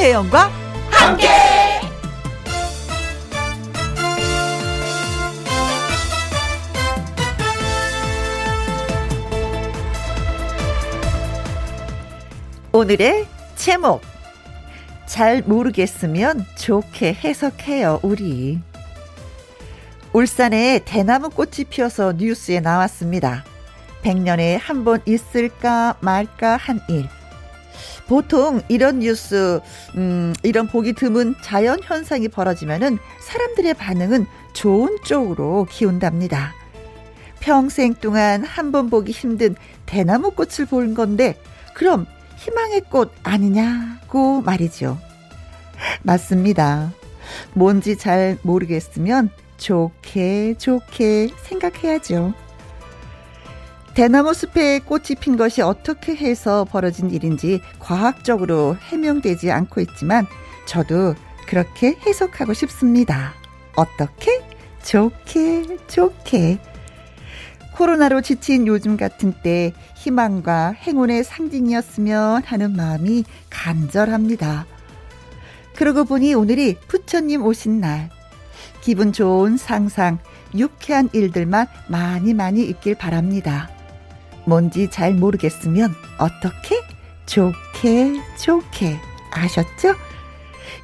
김혜영과 함께. 오늘의 제목 잘 모르겠으면 좋게 해석해요, 우리. 울산에 대나무 꽃이 피어서 뉴스에 나왔습니다. 100년에 한 번 있을까 말까 한 일. 보통 이런 뉴스, 음, 이런 보기 드문 자연 현상이 벌어지면은 사람들의 반응은 좋은 쪽으로 기운답니다. 평생 동안 한 번 보기 힘든 대나무 꽃을 본 건데, 그럼 희망의 꽃 아니냐고 말이죠. 맞습니다. 뭔지 잘 모르겠으면 좋게 좋게 생각해야죠. 대나무 숲에 꽃이 핀 것이 어떻게 해서 벌어진 일인지 과학적으로 해명되지 않고 있지만 저도 그렇게 해석하고 싶습니다. 어떻게? 좋게, 좋게. 코로나로 지친 요즘 같은 때 희망과 행운의 상징이었으면 하는 마음이 간절합니다. 그러고 보니 오늘이 부처님 오신 날. 기분 좋은 상상, 유쾌한 일들만 많이 많이 있길 바랍니다. 뭔지 잘 모르겠으면 어떻게? 좋게, 좋게. 아셨죠?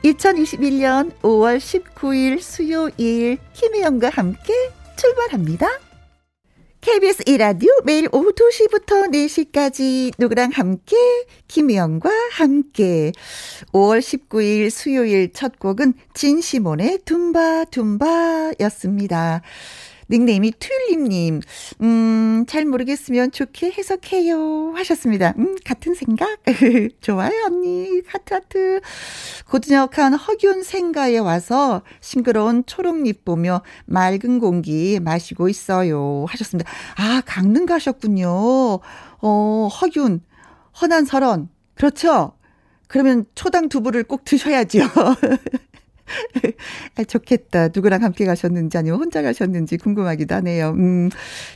2021년 5월 19일 수요일 김혜영과 함께 출발합니다. KBS 이라디오 매일 오후 2시부터 4시까지 누구랑 함께 김희영과 함께 5월 19일 수요일 첫 곡은 진시몬의 둠바둠바였습니다. 닉네임이 튤립님, 음, 잘 모르겠으면 좋게 해석해요. 하셨습니다. 음, 같은 생각? 좋아요, 언니. 하트, 하트. 고즈넉한 허균 생가에 와서 싱그러운 초록잎 보며 맑은 공기 마시고 있어요. 하셨습니다. 아, 강릉 가셨군요. 어, 허균, 허난설원. 그렇죠? 그러면 초당 두부를 꼭 드셔야죠. 아, 좋겠다. 누구랑 함께 가셨는지 아니면 혼자 가셨는지 궁금하기도 하네요. 음,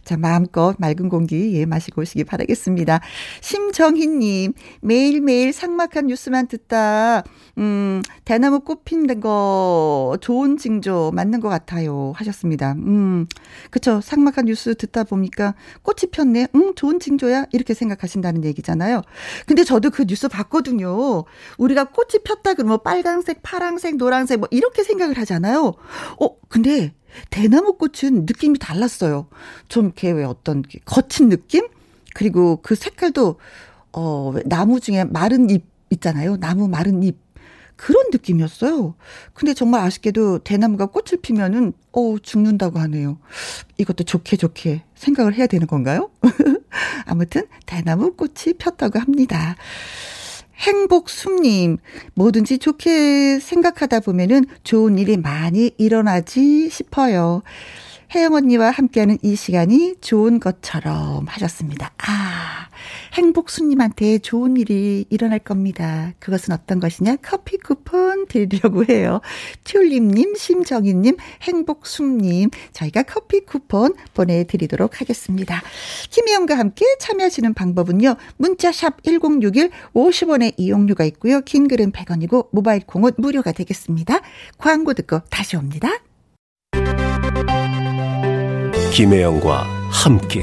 자, 마음껏 맑은 공기, 예, 마시고 오시기 바라겠습니다. 심정희 님, 매일매일 상막한 뉴스만 듣다, 음, 대나무 꽃핀거 좋은 징조 맞는 것 같아요. 하셨습니다. 음, 그쵸. 상막한 뉴스 듣다 보니까 꽃이 폈네. 음, 좋은 징조야. 이렇게 생각하신다는 얘기잖아요. 근데 저도 그 뉴스 봤거든요. 우리가 꽃이 폈다 그러면 빨강색, 파랑색, 노란색, 뭐 이렇게 생각을 하잖아요. 어, 근데 대나무 꽃은 느낌이 달랐어요. 좀 이렇게 왜 어떤 거친 느낌? 그리고 그 색깔도 어, 나무 중에 마른 잎 있잖아요. 나무 마른 잎. 그런 느낌이었어요. 근데 정말 아쉽게도 대나무가 꽃을 피면은, 어, 죽는다고 하네요. 이것도 좋게 좋게 생각을 해야 되는 건가요? 아무튼, 대나무 꽃이 폈다고 합니다. 행복숨님, 뭐든지 좋게 생각하다 보면은 좋은 일이 많이 일어나지 싶어요. 혜영 언니와 함께하는 이 시간이 좋은 것처럼 하셨습니다. 아, 행복수님한테 좋은 일이 일어날 겁니다. 그것은 어떤 것이냐? 커피 쿠폰 드리려고 해요. 튤립님, 심정희님, 행복수님, 저희가 커피 쿠폰 보내드리도록 하겠습니다. 김희영과 함께 참여하시는 방법은요. 문자샵 1061 50원의 이용료가 있고요. 긴 글은 100원이고 모바일 콩은 무료가 되겠습니다. 광고 듣고 다시 옵니다. 김혜영과 함께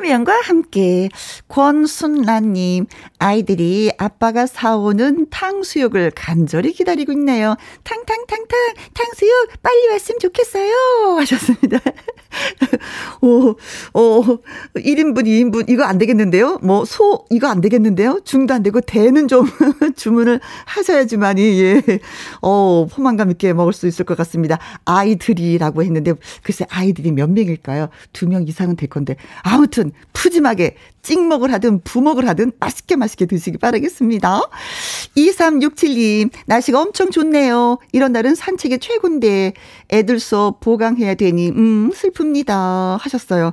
김혜영과 함께 권순란님 아이들이 아빠가 사오는 탕수육을 간절히 기다리고 있네요. 탕탕탕탕 탕수육 빨리 왔으면 좋겠어요 하셨습니다. 오, 오 1인분 2인분 이거 안 되겠는데요. 뭐 소 이거 안 되겠는데요. 중도 안 되고 대는 좀 주문을 하셔야지만이 예. 어 포만감 있게 먹을 수 있을 것 같습니다. 아이들이라고 했는데 글쎄 아이들이 몇 명일까요? 두 명 이상은 될 건데 아무튼 아무튼 푸짐하게 찍먹을 하든 부먹을 하든 맛있게 맛있게 드시기 바라겠습니다. 2367님, 날씨가 엄청 좋네요. 이런 날은 산책이 최고인데 애들 수업 보강해야 되니, 음, 슬픕니다. 하셨어요.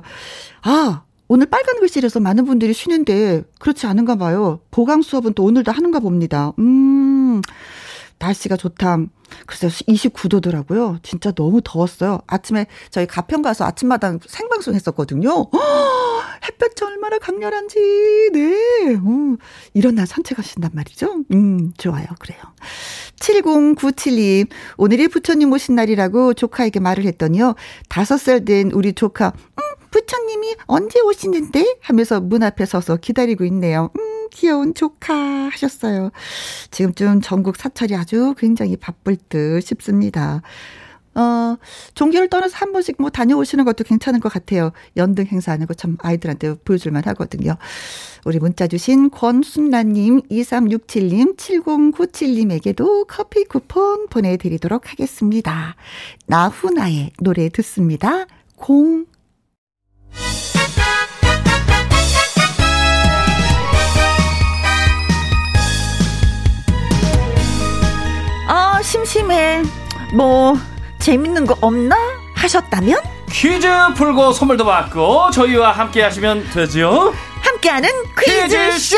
아, 오늘 빨간 글씨라서 많은 분들이 쉬는데 그렇지 않은가 봐요. 보강 수업은 또 오늘도 하는가 봅니다. 음, 날씨가 좋다. 글쎄요, 29도더라고요. 진짜 너무 더웠어요. 아침에 저희 가평 가서 아침마다 생방송 했었거든요. 햇볕 얼마나 강렬한지, 네. 음, 이런 날 산책하신단 말이죠. 음, 좋아요. 그래요. 7097님, 오늘이 부처님 오신 날이라고 조카에게 말을 했더니요. 다섯 살 된 우리 조카, 음, 부처님이 언제 오시는데? 하면서 문 앞에 서서 기다리고 있네요. 음, 귀여운 조카 하셨어요. 지금쯤 전국 사찰이 아주 굉장히 바쁠 듯 싶습니다. 어, 종교를 떠나서 한 번씩 뭐 다녀오시는 것도 괜찮은 것 같아요. 연등 행사하는 거 참 아이들한테 보여줄만 하거든요. 우리 문자 주신 권순라님, 2367님, 7097님에게도 커피 쿠폰 보내드리도록 하겠습니다. 나훈아의 노래 듣습니다. 공. 아, 심심해. 뭐, 재밌는 거 없나? 하셨다면? 퀴즈 풀고 선물도 받고 저희와 함께 하시면 되죠. 함께하는 퀴즈쇼! 퀴즈쇼!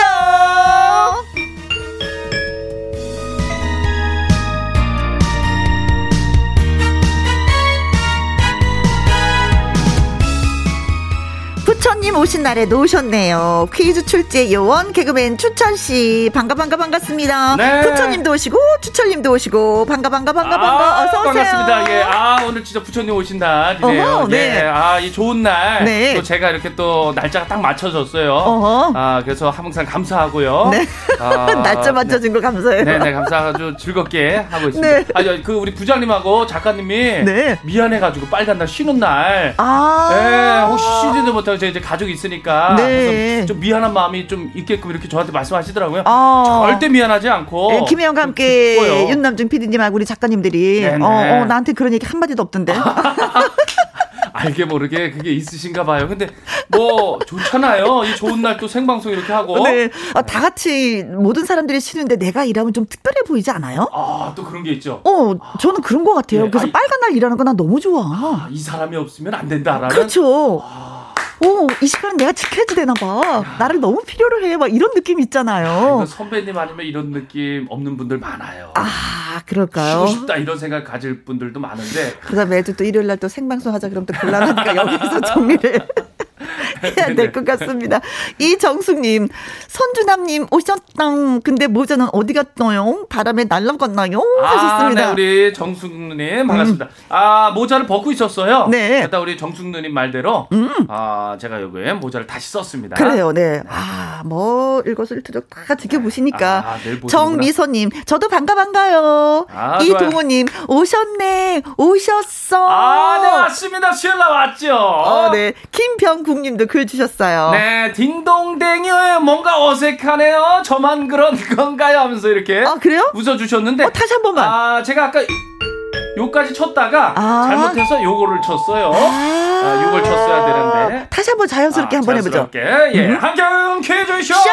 부처님 오신 날에도 오셨네요. 퀴즈 출제 요원 개그맨 추철씨 반가 반가 반갑습니다. 네. 부처님도 오시고 추철님도 오시고 반가 반가 반가 반가 아, 어서 오세요. 반갑습니다. 예. 아 오늘 진짜 부처님 오신 날이네요. 어허, 네. 예. 아이 좋은 날. 네. 또 제가 이렇게 또 날짜가 딱 맞춰졌어요. 어허. 아 그래서 항상 감사하고요. 네. 아, 날짜 맞춰진 거 감사해요. 네네 네, 감사 아주 즐겁게 하고 있습니다. 네. 아그 우리 부장님하고 작가님이 네. 미안해가지고 빨간 날 쉬는 날. 아. 예. 혹시 쉬지도 못하고 제 이제 가족이 있으니까 네. 좀 미안한 마음이 좀 있게끔 이렇게 저한테 말씀하시더라고요. 아. 절대 미안하지 않고. 네, 김혜영과 함께 윤남중 PD님하고 우리 작가님들이 네, 네. 어, 어, 나한테 그런 얘기 한 마디도 없던데. 알게 모르게 그게 있으신가 봐요. 근데 뭐 좋잖아요. 이 좋은 날 또 생방송 이렇게 하고. 네. 아, 다 같이 모든 사람들이 쉬는데 내가 일하면 좀 특별해 보이지 않아요? 아, 또 그런 게 있죠. 어, 저는 그런 것 같아요. 네. 그래서 아, 빨간 날 일하는 거 난 너무 좋아. 아, 이 사람이 없으면 안 된다라는. 그렇죠. 아. 오, 이 시간은 내가 지켜야지 되나 봐. 나를 너무 필요로 해. 막 이런 느낌 있잖아요. 아, 선배님 아니면 이런 느낌 없는 분들 많아요. 아, 그럴까요? 쉬고 싶다 이런 생각 가질 분들도 많은데. 그다음 매주 또 일요일 날 또 생방송 하자 그럼 또 곤란하니까 여기서 정리를 해야 될 것 같습니다. 이정숙님, 선주남님 오셨당. 근데 모자는 어디 갔나요? 바람에 날라갔나요? 하셨습니다. 아, 네, 우리 정숙님 반갑습니다. 음. 아 모자를 벗고 있었어요. 네. 일단 우리 정숙 누님 말대로 음. 아 제가 여기에 모자를 다시 썼습니다. 그래요, 네. 아뭐 일거수일투족 다 지켜보시니까. 아, 정미소님, 저도 반가 반가요. 아, 이동호님 오셨네, 오셨어. 아, 네 왔습니다. 시엘라 왔죠. 어, 네. 김병국님도 글 주셨어요. 네, 딩동댕이 뭔가 어색하네요. 저만 그런 건가요? 하면서 이렇게 아, 그래요? 웃어 주셨는데. 어, 다시 한 번만. 아, 제가 아까 요까지 쳤다가 아~ 잘못해서 요거를 쳤어요. 아, 아 요걸 쳤어야 되는데. 다시 한번 자연스럽게 아, 한번 해보죠. 예, 음. 한경 퀴즈 쇼! 쇼!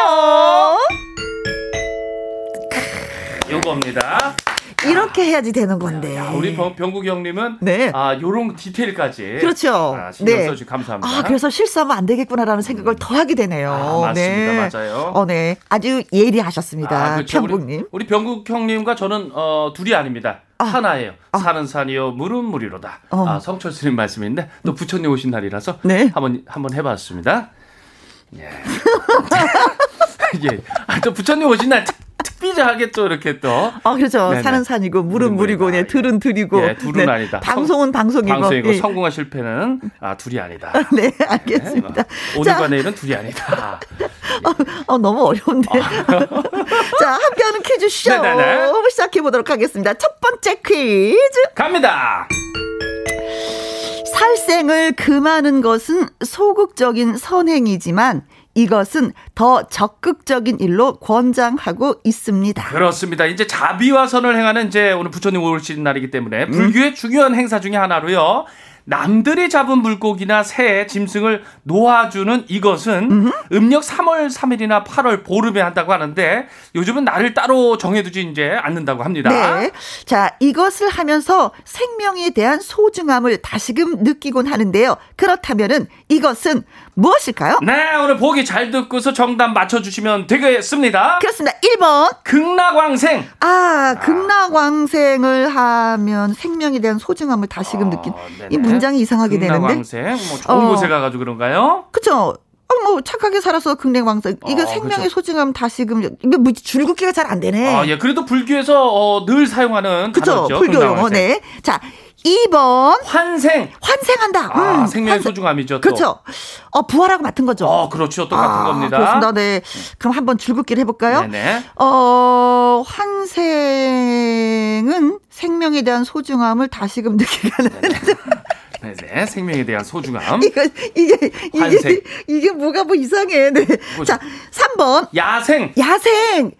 요겁니다. 이렇게 해야지 되는 건데. 야, 우리 병국 형님은 네. 아 요런 디테일까지 그렇죠. 아, 신경 네. 써주 감사합니다. 아 그래서 실수하면 안 되겠구나라는 생각을 더 하게 되네요. 아, 맞습니다, 네. 맞아요. 어, 네, 아주 예리하셨습니다, 아, 그렇죠. 병국님. 우리, 우리, 병국 형님과 저는 어, 둘이 아닙니다. 아. 하나예요. 아. 사는 산이요, 물은 물이로다. 어. 아, 성철 스님 말씀인데 또 부처님 오신 날이라서 네. 한번 한번 해봤습니다. 예. 예. 아, 또 부처님 오신 날 특비하게 또 이렇게 또. 아, 그렇죠. 네네. 산은 산이고, 물은 물이고, 네, 들은 들이고. 네, 둘은 네. 아니다. 방송은 방송이고. 방송이고, 예. 성공과 실패는, 아, 둘이 아니다. 네, 알겠습니다. 네, 오늘과 내일은 둘이 아니다. 어, 어, 너무 어려운데. 자, 함께하는 퀴즈쇼. 네네네. 시작해 보도록 하겠습니다. 첫 번째 퀴즈. 갑니다. 살생을 금하는 것은 소극적인 선행이지만 이것은 더 적극적인 일로 권장하고 있습니다. 그렇습니다. 이제 자비와 선을 행하는 이제 오늘 부처님 오신 날이기 때문에 불교의 음. 중요한 행사 중의 하나로요. 남들이 잡은 물고기나 새, 짐승을 놓아주는 이것은 음흠. 음력 3월 3일이나 8월 보름에 한다고 하는데 요즘은 날을 따로 정해두지 이제 않는다고 합니다. 네. 자, 이것을 하면서 생명에 대한 소중함을 다시금 느끼곤 하는데요. 그렇다면은 이것은 무엇일까요? 네, 오늘 보기 잘 듣고서 정답 맞춰주시면 되겠습니다. 그렇습니다. 1번. 극락왕생. 아, 극락왕생을 하면 생명에 대한 소중함을 다시금 어, 느낀. 네네. 이 문장이 이상하게 되는데. 극락왕생. 뭐 좋은 어. 곳에 가가지고 그런가요? 그쵸. 아, 어, 뭐 착하게 살아서 극냉왕성. 이거 아, 생명의 그렇죠. 소중함 다시금 이거 뭐 줄긋기가 잘 안 되네. 아, 예. 그래도 불교에서 어, 늘 사용하는 그죠? 단어죠. 불교 용어. 극락왕생. 네. 자, 2번 환생. 환생한다. 아, 음, 생명의 환생. 소중함이죠. 또. 그렇죠. 어, 부활하고 같은 거죠. 어, 그렇죠. 또 같은 아, 겁니다. 그렇습니다. 네. 그럼 한번 줄긋기를 해볼까요? 네네. 어, 환생은 생명에 대한 소중함을 다시금 느끼게 하는. 네네. 생명에 대한 소중함. 이거, 이게, 환생. 이게, 이게 뭐가 뭐 이상해. 네. 뭐죠? 자, 3번. 야생. 야생!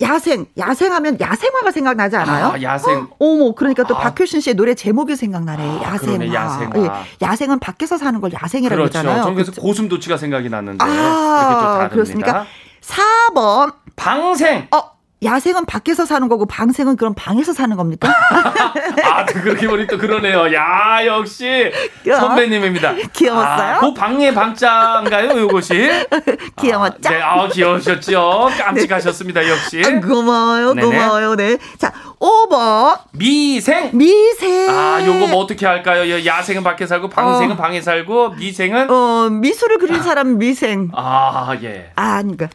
야생! 야생하면 야생화가 생각나지 않아요? 아, 야생. 어 머, 그러니까 또 아. 박효신 씨의 노래 제목이 생각나네. 아, 야생화. 그러네, 야생화. 예, 야생은 밖에서 사는 걸 야생이라고 그렇죠. 하잖아요. 저는 그래서 그렇죠. 고슴도치가 생각이 났는데. 아. 그렇습니까? 4번. 방생. 어, 야생은 밖에서 사는 거고 방생은 그럼 방에서 사는 겁니까? 아, 또 그렇게 보니 또 그러네요. 야, 역시 야. 선배님입니다. 귀여웠어요? 아, 그 방의 방자인가요, 이것이? 귀여웠죠? 아, 네, 아, 귀여우셨죠. 깜찍하셨습니다, 역시. 아, 고마워요, 네네. 고마워요, 네. 자, 5번. 미생. 미생. 아, 요거 뭐 어떻게 할까요? 여- 야생은 밖에 살고, 방생은 어. 방에 살고, 미생은? 어, 미술을 그린 사람 미생. 아, 예. 아, 그러니까.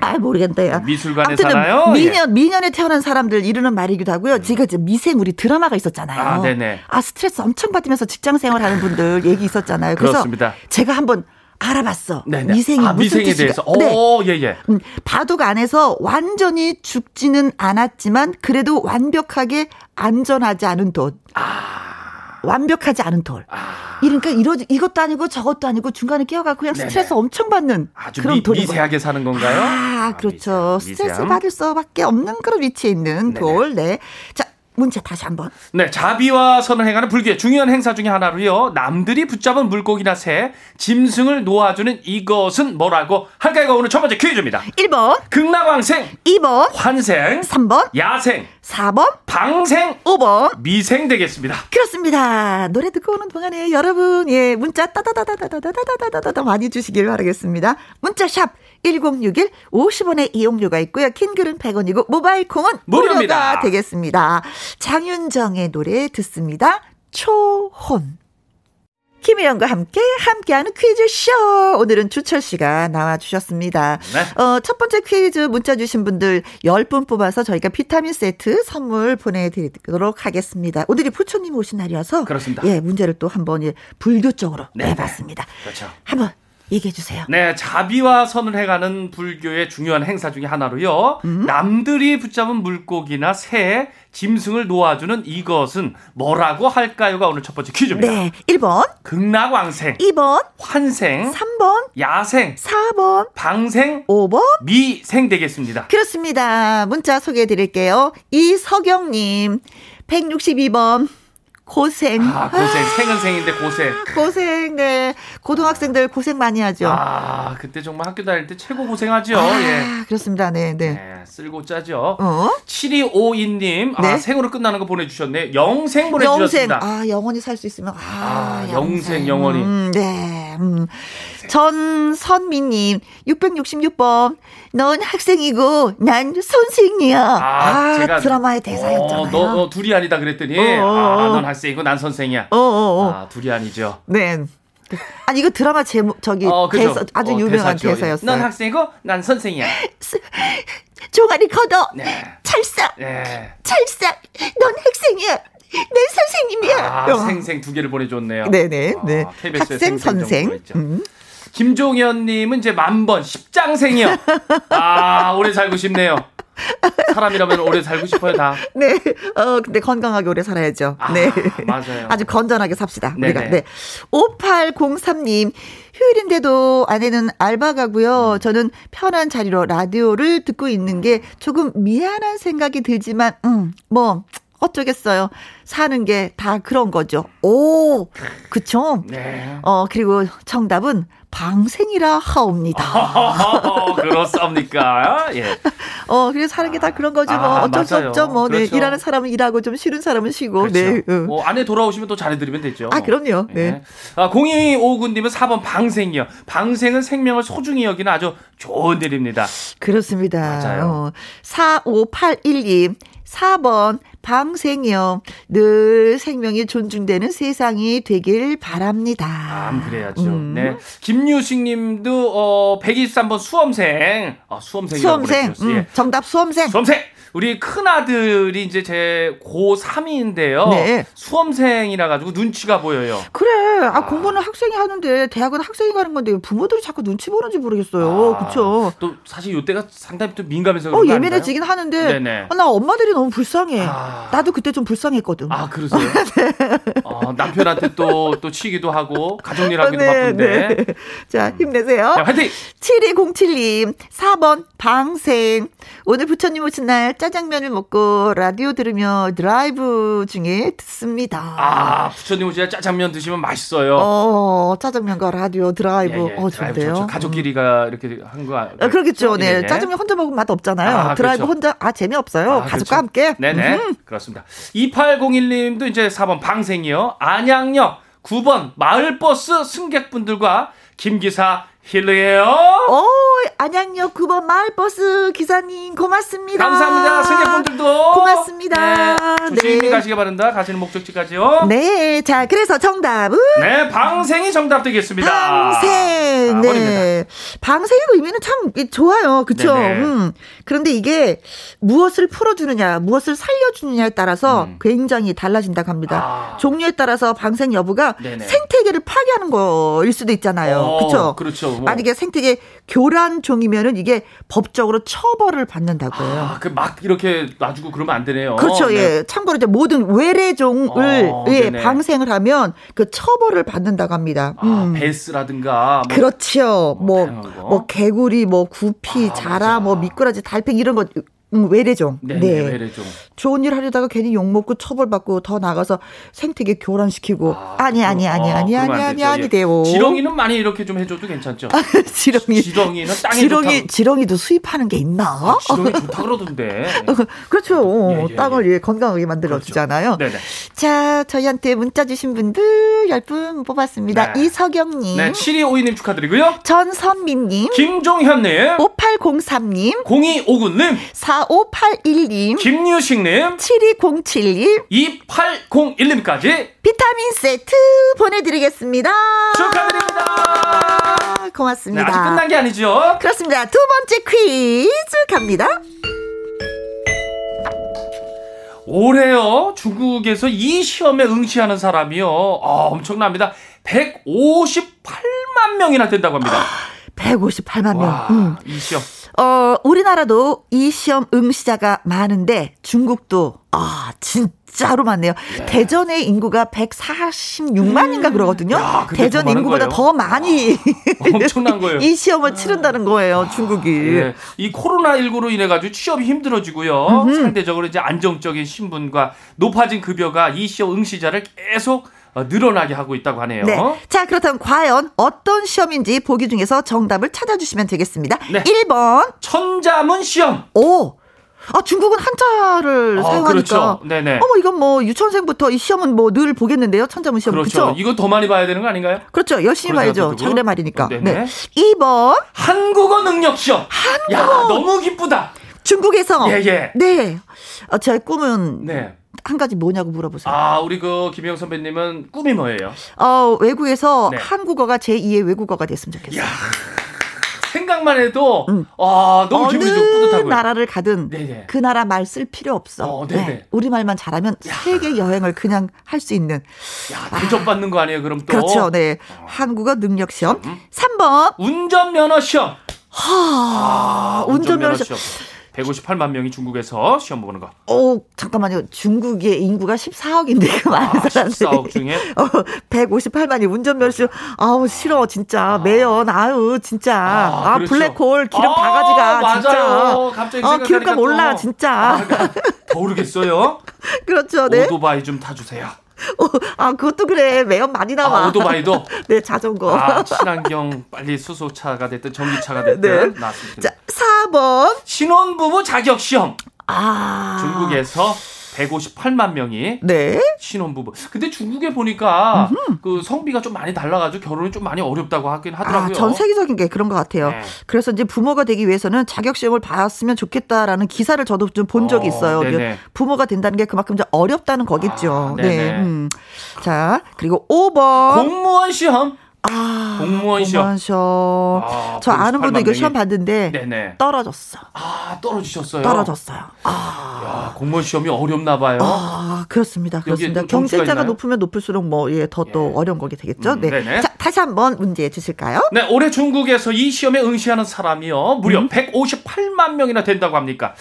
아, 모르겠다. 미술관에 아무튼 사나요? 예. 미년, 미년에 태어난 사람들 이르는 말이기도 하고요. 지금 이제 미생 우리 드라마가 있었잖아요. 아, 네네. 아, 스트레스 엄청 받으면서 직장 생활하는 분들 얘기 있었잖아요. 그래서 그렇습니다. 제가 한번 알아봤어. 네네. 미생이 아, 무슨 미생에 뜻인가? 대해서. 네. 오, 예, 예. 음, 바둑 안에서 완전히 죽지는 않았지만 그래도 완벽하게 안전하지 않은 돌. 완벽하지 않은 돌. 아, 이러니까 이러 이것도 아니고 저것도 아니고 중간에 끼어가고 그냥 네네. 스트레스 엄청 받는 그런 미, 돌이 미세하게 사는 건가요? 아, 그렇죠. 미세- 스트레스. 받을 수밖에 없는 그런 위치에 있는 네네. 돌. 네. 자, 문제 다시 한번. 네, 자비와 선을 행하는 불교의 중요한 행사 중에 하나로요. 남들이 붙잡은 물고기나 새, 짐승을 놓아주는 이것은 뭐라고 할까요? 오늘 첫 번째 퀴즈입니다. 1번, 극락왕생, 2번, 환생, 3번, 야생, 4번, 방생, 5번. 미생 되겠습니다. 그렇습니다. 노래 듣고 오는 동안에 여러분, 예, 문자 따다다다다다다다다다다다 많이 주시길 바라겠습니다. 문자 샵 1061, 50원의 이용료가 있고요. 킹글은 100원이고, 모바일 콩은 무료입니다. 무료가 되겠습니다. 장윤정의 노래 듣습니다. 초혼. 김혜영과 함께 함께하는 퀴즈쇼. 오늘은 주철 씨가 나와주셨습니다. 네. 어, 첫 번째 퀴즈 문자 주신 분들 10분 뽑아서 저희가 비타민 세트 선물 보내드리도록 하겠습니다. 오늘이 부처님 오신 날이어서. 그렇습니다. 예, 문제를 또 한번 예, 불교적으로 네. 내봤습니다. 그렇죠. 한번 얘기해 주세요. 네, 자비와 선을 해가는 불교의 중요한 행사 중에 하나로요. 음? 남들이 붙잡은 물고기나 새, 짐승을 놓아주는 이것은 뭐라고 할까요가 오늘 첫 번째 퀴즈입니다. 네. 1번, 극락왕생, 2번, 환생, 3번, 야생, 4번, 방생, 5번, 미생 되겠습니다. 그렇습니다. 문자 소개해 드릴게요. 이석영님, 162번, 고생. 아, 고생, 생은 생인데 고생. 고생, 네. 고등학생들 고생 많이 하죠. 아, 그때 정말 학교 다닐 때 최고 고생하죠. 아, 예. 그렇습니다. 네, 네. 네, 쓸고 짜죠. 어? 7252님, 아, 네. 생으로 끝나는 거 보내주셨네. 영생 영생. 보내주셨습니다. 아, 영원히 살 수 있으면. 아, 아, 영생, 영원히. 음, 네. 음. 전선미님, 666번. 넌 학생이고, 난 선생이야. 아, 드라마의 대사였잖아요. 어, 너, 너 둘이 아니다 그랬더니, 어, 어, 아, 어. 넌 학생이고 난 선생이야. 어, 어, 어. 아, 둘이 아니죠. 네. 아니, 이거 드라마 제목, 저기, 어. 대사, 아주 어, 유명한 대사죠. 대사였어요. 넌 학생이고 난 선생이야. 종아리 걷어. 네. 찰싹, 네. 찰싹. 넌 학생이야. 내 선생님이야. 아, 어. 생생 두 개를 보내줬네요. 네네, 네. 아, KBS 의 학생, 선생. 음. 김종현님은 이제 만번 십장생이요. 아, 오래 살고 싶네요. 사람이라면 오래 살고 싶어요, 다. 네. 어, 근데 건강하게 오래 살아야죠. 아, 네. 맞아요. 아주 건전하게 삽시다. 우리가. 네네. 네. 5803님. 휴일인데도 아내는 알바 가고요. 저는 편한 자리로 라디오를 듣고 있는 게 조금 미안한 생각이 들지만, 음, 뭐, 어쩌겠어요. 사는 게 다 그런 거죠. 오, 그쵸? 네. 어, 그리고 정답은 방생이라 하옵니다. 그렇습니까? 예. 어, 그래서 사는 게 다 그런 거죠. 뭐 아, 어쩔 수 맞아요. 없죠. 뭐, 네. 그렇죠. 일하는 사람은 일하고 좀 쉬는 사람은 쉬고. 그렇죠. 네. 응. 뭐 안에 돌아오시면 또 잘해드리면 되죠. 아, 그럼요. 네. 아, 0259님은 4번 방생이요. 방생은 생명을 소중히 여기는 아주 좋은 일입니다. 그렇습니다. 맞아요. 어, 45812. 4번 방생이요. 늘 생명이 존중되는 세상이 되길 바랍니다. 아, 그래야죠. 음. 네. 김유식 님도, 어, 123번 수험생. 아, 수험생이라고 수험생. 음, 예. 정답 수험생. 수험생! 우리 큰 아들이 이제 제 고3인데요. 네. 수험생이라 가지고 눈치가 보여요. 그래. 아, 아, 공부는 학생이 하는데 대학은 학생이 가는 건데 부모들이 자꾸 눈치 보는지 모르겠어요. 아, 그렇죠. 또 사실 요때가 상당히 또 민감해서 어, 예민해지긴 하는데 아, 나 엄마들이 너무 불쌍해. 아. 나도 그때 좀 불쌍했거든. 아, 그러세요? 네. 어, 남편한테 또또 치기도 하고 가족 일 하기도 네, 바쁜데. 네. 자, 힘내세요. 자, 화이팅! 7207님 4번 방생. 오늘 부처님 오신 날 짜 장면을 먹고 라디오 들으며 드라이브 중에 듣습니다. 아, 부처님 오신 날 짜장면 드시면 맛있어요. 어, 짜장면과 라디오 드라이브. 예, 예. 어, 좋은데요. 좋죠. 가족끼리가 음. 이렇게 한 거. 아, 그러겠죠. 네. 네. 짜장면 혼자 먹으면 맛 없잖아요. 아, 드라이브 그렇죠. 혼자, 아, 재미없어요. 아, 가족과 그렇죠. 함께. 네네. 음. 그렇습니다. 2801님도 이제 4번 방생이요. 안양역 9번 마을버스 승객분들과 김기사 힐러예요. 오, 안양역 9번 마을버스 기사님 고맙습니다. 감사합니다. 승객분들도 고맙습니다. 네, 조심히 네. 가시기 바랍니다. 가시는 목적지까지요. 네, 자 그래서 정답은 네, 방생이 정답 되겠습니다. 방생. 아, 네, 방생의 의미는 참 좋아요, 그렇죠. 음. 그런데 이게 무엇을 풀어주느냐, 무엇을 살려주느냐에 따라서 음. 굉장히 달라진다고 합니다. 아. 종류에 따라서 방생 여부가 네네. 생태계를 파괴하는 거일 수도 있잖아요, 그렇죠. 그렇죠. 뭐. 만약에 생태계 교란 종이면은 이게 법적으로 처벌을 받는다고 해요. 아, 그 막 이렇게 놔주고 그러면 안 되네요. 그렇죠. 네. 예. 참고로 이제 모든 외래종을 어, 예, 방생을 하면 그 처벌을 받는다고 합니다. 아, 음. 베스라든가. 뭐. 그렇죠. 뭐, 뭐 개구리, 뭐 구피, 아, 자라, 맞아. 뭐 미꾸라지, 달팽이 이런 거 음, 외래종. 네네, 네. 외래종. 좋은 일 하려다가 괜히 욕먹고 처벌받고 더 나가서 생태계 교란시키고. 아, 니 아니, 아니, 아니, 아니, 아니, 아니, 돼요. 지렁이는 많이 이렇게 좀 해줘도 괜찮죠? 지렁이. 지렁이는 땅에 지렁이, 지렁이도 수입하는 게 있나? 아, 지렁이 좋다 그러던데. 그렇죠. 예, 예, 땅을 예, 건강하게 만들어주잖아요. 그렇죠. 자, 저희한테 문자 주신 분들 10분 뽑았습니다. 네. 이석영님. 네, 7252님 축하드리고요. 전선민님. 김종현님. 5803님. 0259님. 4581님, 김유식님, 7207님, 2801님까지 비타민 세트 보내드리겠습니다. 축하드립니다. 고맙습니다. 네, 아직 끝난 게 아니죠? 그렇습니다. 두 번째 퀴즈 갑니다. 올해요 중국에서 이 시험에 응시하는 사람이요 아, 엄청납니다 158만 명이나 된다고 합니다 158만 명. 와, 음. 이 시험 어, 우리나라도 이 시험 응시자가 많은데 중국도 아, 진짜로 많네요. 네. 대전의 인구가 146만인가 음. 그러거든요. 야, 대전 더 인구보다? 더 많이 아, 엄청난 거예요. 이 시험을 치른다는 거예요, 아, 중국이. 네. 이 코로나 19로 인해 가지고 취업이 힘들어지고요. 음흠. 상대적으로 이제 안정적인 신분과 높아진 급여가 이 시험 응시자를 계속 어, 늘어나게 하고 있다고 하네요. 네. 자, 그렇다면 과연 어떤 시험인지 보기 중에서 정답을 찾아주시면 되겠습니다. 네. 1번. 천자문 시험. 오. 아, 중국은 한자를 아, 사용하니까. 그렇죠. 네네. 어머, 이건 뭐 유치원생부터 이 시험은 뭐 늘 보겠는데요. 천자문 시험. 그렇죠. 그렇죠? 이거 더 많이 봐야 되는 거 아닌가요? 그렇죠. 열심히 봐야죠. 장래 말이니까. 네네. 네. 2번. 한국어 능력 시험. 한국어. 야, 너무 기쁘다. 중국에서. 예, 예. 네. 어, 제 꿈은. 네. 한 가지 뭐냐고 물어보세요. 아, 우리 그 김영 선배님은 꿈이 뭐예요? 어, 외국에서 네. 한국어가 제2의 외국어가 됐으면 좋겠어요. 야. 생각만 해도 음. 아, 너무 기분이 좀 뿌듯하고요. 나라를 가든 네네. 그 나라 말 쓸 필요 없어. 어, 네. 우리 말만 잘하면 야. 세계 여행을 그냥 할 수 있는. 야, 대접받는 거 아니에요, 그럼 또. 그렇죠. 네. 어. 한국어 능력 시험. 음. 3번. 운전면허 시험. 하, 아, 운전면허 시험. 158만 명이 중국에서 시험 보는 거. 어, 잠깐만요. 중국의 인구가 14억인데 그 많은 아, 사람들이. 14억 중에 어, 158만이 운전 면허 아우 싫어 진짜 아. 매연 아유 진짜 아, 아 그렇죠. 블랙홀 기름 아, 바가지가 맞아요. 진짜. 갑자기 어, 기름값 올라 진짜. 아, 더 오르겠어요. 그렇죠. 네. 오토바이 좀 타주세요. 어, 아, 그것도 그래. 매연 많이 나와. 아, 오토바이도? 네, 자전거. 아, 친환경 빨리 수소차가 됐든 전기차가 됐든 네. 나왔습니다. 자, 4번. 신혼부부 자격시험. 아. 중국에서 158만 명이 네. 신혼부부. 근데 중국에 보니까 그 성비가 좀 많이 달라가지고 결혼이 좀 많이 어렵다고 하긴 하더라고요. 아, 전 세계적인 게 그런 것 같아요. 네. 그래서 이제 부모가 되기 위해서는 자격 시험을 봤으면 좋겠다라는 기사를 저도 좀 본 적이 어, 있어요. 네네. 부모가 된다는 게 그만큼 좀 어렵다는 거겠죠. 아, 네. 음. 자, 그리고 5번. 공무원 시험. 아, 공무원 시험. 공무원 시험. 아, 저 아는 분도 158만 이거 명이. 시험 봤는데 네네. 떨어졌어. 아 떨어지셨어요. 떨어졌어요. 아. 야, 공무원 시험이 어렵나 봐요. 아, 그렇습니다. 그렇습니다. 경쟁자가 있나요? 높으면 높을수록 뭐, 예, 더또 예. 어려운 거게 되겠죠. 음, 네. 네네. 자, 다시 한번 문제 주실까요? 네, 올해 중국에서 이 시험에 응시하는 사람이요. 무려 음. 158만 명이나 된다고 합니까?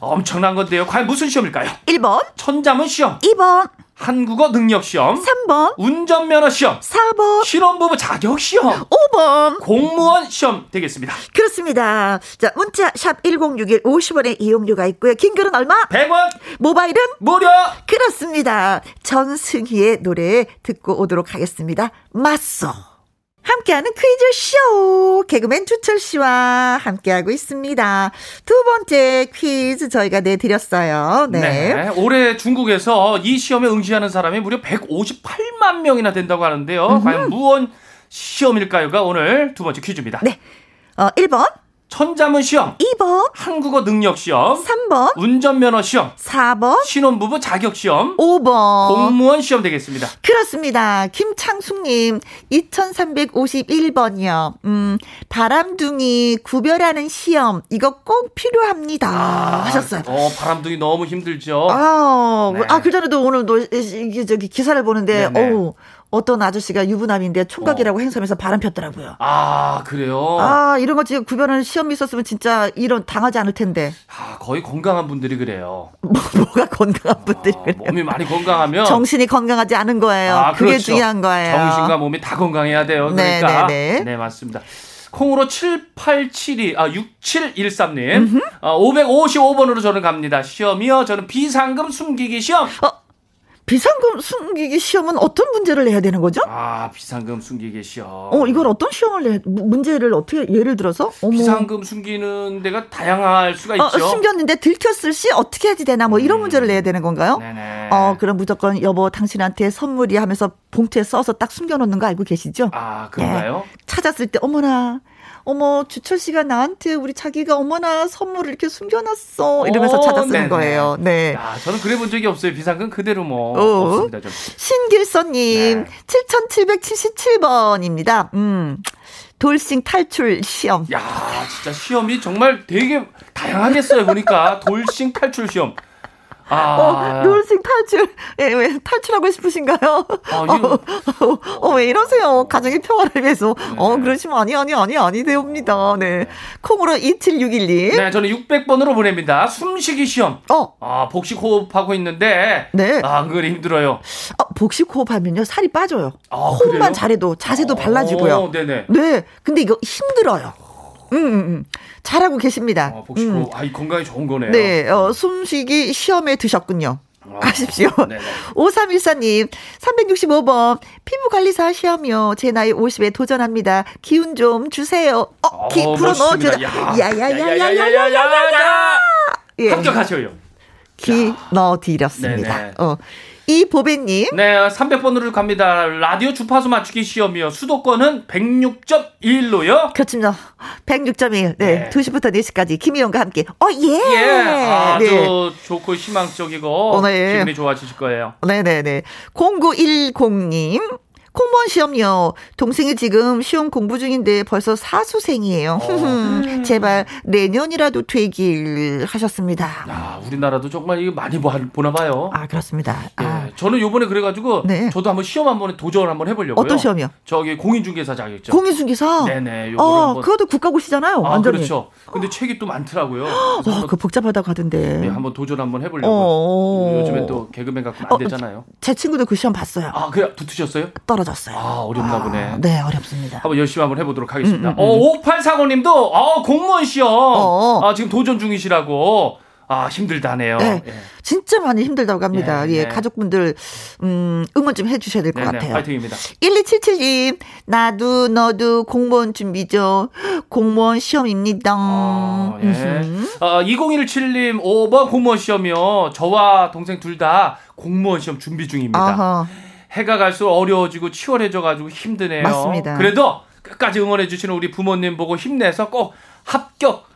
엄청난 건데요. 과연 무슨 시험일까요? 1번, 천자문 시험, 2번, 한국어 능력 시험, 3번, 운전면허 시험, 4번, 신혼부부 자격 시험, 5번. 공무원 시험 되겠습니다. 그렇습니다. 자, 문자 샵 1061 50원의 이용료가 있고요. 긴 글은 얼마? 100원 모바일은 무료. 그렇습니다. 전승희의 노래 듣고 오도록 하겠습니다. 맞소. 함께하는 퀴즈쇼 개그맨 주철 씨와 함께하고 있습니다. 두 번째 퀴즈 저희가 내드렸어요. 네. 네. 올해 중국에서 이 시험에 응시하는 사람이 무려 158만 명이나 된다고 하는데요. 과연 무언 시험일까요가 오늘 두 번째 퀴즈입니다. 네. 어, 1번, 천자문 시험, 2번, 한국어 능력 시험, 3번, 운전면허 시험, 4번, 신혼부부 자격 시험, 5번. 공무원 시험 되겠습니다. 그렇습니다. 김창숙님, 2351번이요. 음, 바람둥이 구별하는 시험, 이거 꼭 필요합니다. 하셨어요. 어, 바람둥이 너무 힘들죠. 아, 네. 아, 그 전에도 오늘 도 이게 저기 기사를 보는데, 네네. 어우, 어떤 아저씨가 유부남인데 총각이라고 행사하면서 바람 폈더라고요. 아, 그래요? 아, 이런 거 지금 구별하는 시험이 있었으면 진짜 이런 당하지 않을 텐데. 아, 거의 건강한 분들이 그래요. 뭐, 뭐가 건강한 분들이 아, 그래요. 몸이 많이 건강하면 정신이 건강하지 않은 거예요. 아, 그게 그렇죠. 중요한 거예요. 정신과 몸이 다 건강해야 돼요. 네, 그러니까 네, 네. 맞습니다. 콩으로 7872, 아, 6713님. 어, 555번으로 저는 갑니다. 시험이요. 저는 비상금 숨기기 시험. 비상금 숨기기 시험은 어떤 문제를 내야 되는 거죠? 아, 비상금 숨기기 시험. 어, 이걸 어떤 시험을 내, 무- 문제를 어떻게, 예를 들어서? 어머. 비상금 숨기는 데가 다양할 수가 어, 있죠. 숨겼는데 들켰을 시 어떻게 해야지 되나 뭐 이런 음. 문제를 내야 되는 건가요? 네네. 어, 그럼 무조건 여보 당신한테 선물이 하면서 봉투에 써서 딱 숨겨놓는 거 알고 계시죠? 아, 그런가요? 찾았을 때 어머나 어머 주철 씨가 나한테 우리 자기가 어머나 선물을 이렇게 숨겨놨어 이러면서 오, 찾아 쓰는 네네. 거예요. 네. 야, 저는 그래 본 적이 없어요. 비상금 그대로 뭐 어. 없습니다. 좀. 신길선님 네. 7777번입니다. 음. 돌싱 탈출 시험. 야, 진짜 시험이 정말 되게 다양하겠어요. 보니까 돌싱 탈출 시험. 아, 어, 돌싱 탈출. 예, 왜 탈출하고 싶으신가요? 아, 이거- 어, 어, 왜 이러세요? 가정의 평화를 위해서. 어, 네. 그러시면 아니, 아니, 아니, 아니 되옵니다. 네. 콩으로 2761님. 네, 저는 600번으로 보냅니다. 숨쉬기 시험. 어, 아, 복식 호흡하고 있는데 네. 아, 은근히 힘들어요. 어, 복식 호흡하면요, 살이 빠져요. 아, 호흡만 그래요? 잘해도 자세도 발라지고요. 어, 네네. 네. 근데 이거 힘들어요. 음, 음, 음. 잘하고 계십니다. 어, 복식 음. 아, 이 건강에 좋은 거네요. 네, 어, 숨쉬기 시험에 드셨군요. 어, 가십시오. 네네. 5314님, 365번, 피부관리사 시험이요. 제 나이 50에 도전합니다. 기운 좀 주세요. 어, 기, 어, 불어. 넣어주라. 야. 야야야야야야야야야. 야야야야야야. 예, 합격하셔요. 기 넣어드렸습니다. 네네. 어, 이 보배님, 네, 300번으로 갑니다. 라디오 주파수 맞추기 시험이요. 수도권은 106.1로요. 그렇습니다. 106.1. 네, 네. 2시부터 4시까지 김희영과 함께. 어, 예. 예, 아주 네. 좋고 희망적이고 어, 네. 기분이 좋아지실 거예요. 네네네. 0910님. 공무원 시험요. 동생이 지금 시험 공부 중인데 벌써 사수생이에요. 어. 제발 내년이라도 되길 하셨습니다. 야, 우리나라도 정말 이거 많이 보- 보나 봐요. 아, 그렇습니다. 예, 아, 저는 요번에 그래가지고 네. 저도 한번 시험 한번 도전을 한번 해보려고요. 어떤 시험이요? 저기 공인중개사 자격증. 공인중개사. 네네. 어, 한번. 그것도 국가고시잖아요. 아, 완전히. 그렇죠. 근데 책이 또 많더라고요. 어, 그 복잡하다고 하던데. 네, 한번 도전 한번 해보려고. 어. 요즘에 또 개그맨 갖고 안 어, 되잖아요. 제 친구도 그 시험 봤어요. 아, 그래 붙으셨어요? 떨어 졌어요. 아, 어렵나 보네. 네, 어렵습니다. 한번 열심히 한번 해보도록 하겠습니다. 음, 음, 어, 5845님도, 어, 공무원 시험. 어. 아, 지금 도전 중이시라고. 아, 힘들다네요. 네. 예. 진짜 많이 힘들다고 합니다. 예, 예, 네. 가족분들, 음, 응원 좀 해주셔야 될것 네네, 같아요. 파이팅입니다. 1277님, 나도 너도 공무원 준비죠. 공무원 시험입니다. 어, 예. 어, 2017님 5번 공무원 시험이요. 저와 동생 둘 다 공무원 시험 준비 중입니다. 아하. 해가 갈수록 어려워지고 치열해져가지고 힘드네요. 맞습니다. 그래도 끝까지 응원해주시는 우리 부모님 보고 힘내서 꼭 합격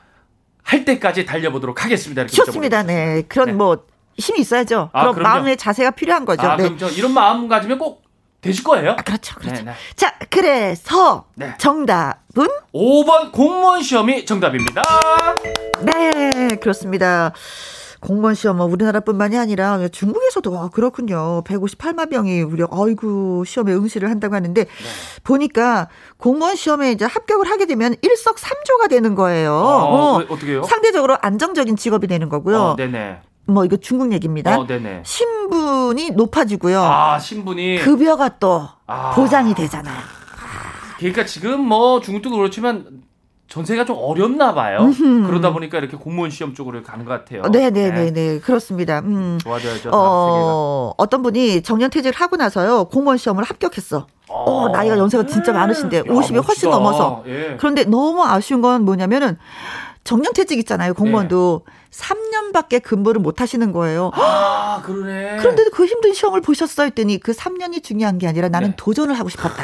할 때까지 달려보도록 하겠습니다. 좋습니다. 네. 그런 네. 뭐, 힘이 있어야죠. 아, 그런 그럼요. 마음의 자세가 필요한 거죠. 아, 네. 그럼 저 이런 마음 가지면 꼭 되실 거예요. 아, 그렇죠. 그렇죠. 네, 네. 자, 그래서 네. 정답은 5번 공무원 시험이 정답입니다. 네, 그렇습니다. 공무원 시험은 우리나라뿐만이 아니라 중국에서도 아, 그렇군요. 158만 명이 무려 아이고 시험에 응시를 한다고 하는데 보니까 공무원 시험에 이제 합격을 하게 되면 일석삼조가 되는 거예요. 어, 어. 왜, 어떻게요? 상대적으로 안정적인 직업이 되는 거고요. 어, 네네. 뭐 이거 중국 얘기입니다. 어, 네네. 신분이 높아지고요. 아, 신분이. 급여가 또 아. 보장이 되잖아요. 그러니까 지금 뭐 중국도 그렇지만 전세가 좀 어렵나 봐요. 그러다 보니까 이렇게 공무원 시험 쪽으로 가는 것 같아요. 네네네 네 그렇습니다. 음. 좋아져야죠. 어, 어떤 분이 정년퇴직을 하고 나서요, 공무원 시험을 합격했어. 어, 나이가 연세가 진짜 많으신데, 야, 50이 훨씬 멋지다. 넘어서. 예. 그런데 너무 아쉬운 건 뭐냐면은, 정년퇴직 있잖아요, 공무원도. 3년밖에 근무를 못 하시는 거예요. 아, 그러네. 그런데 그 힘든 시험을 보셨어 했더니 그 3년이 중요한 게 아니라 나는 네. 도전을 하고 싶었다.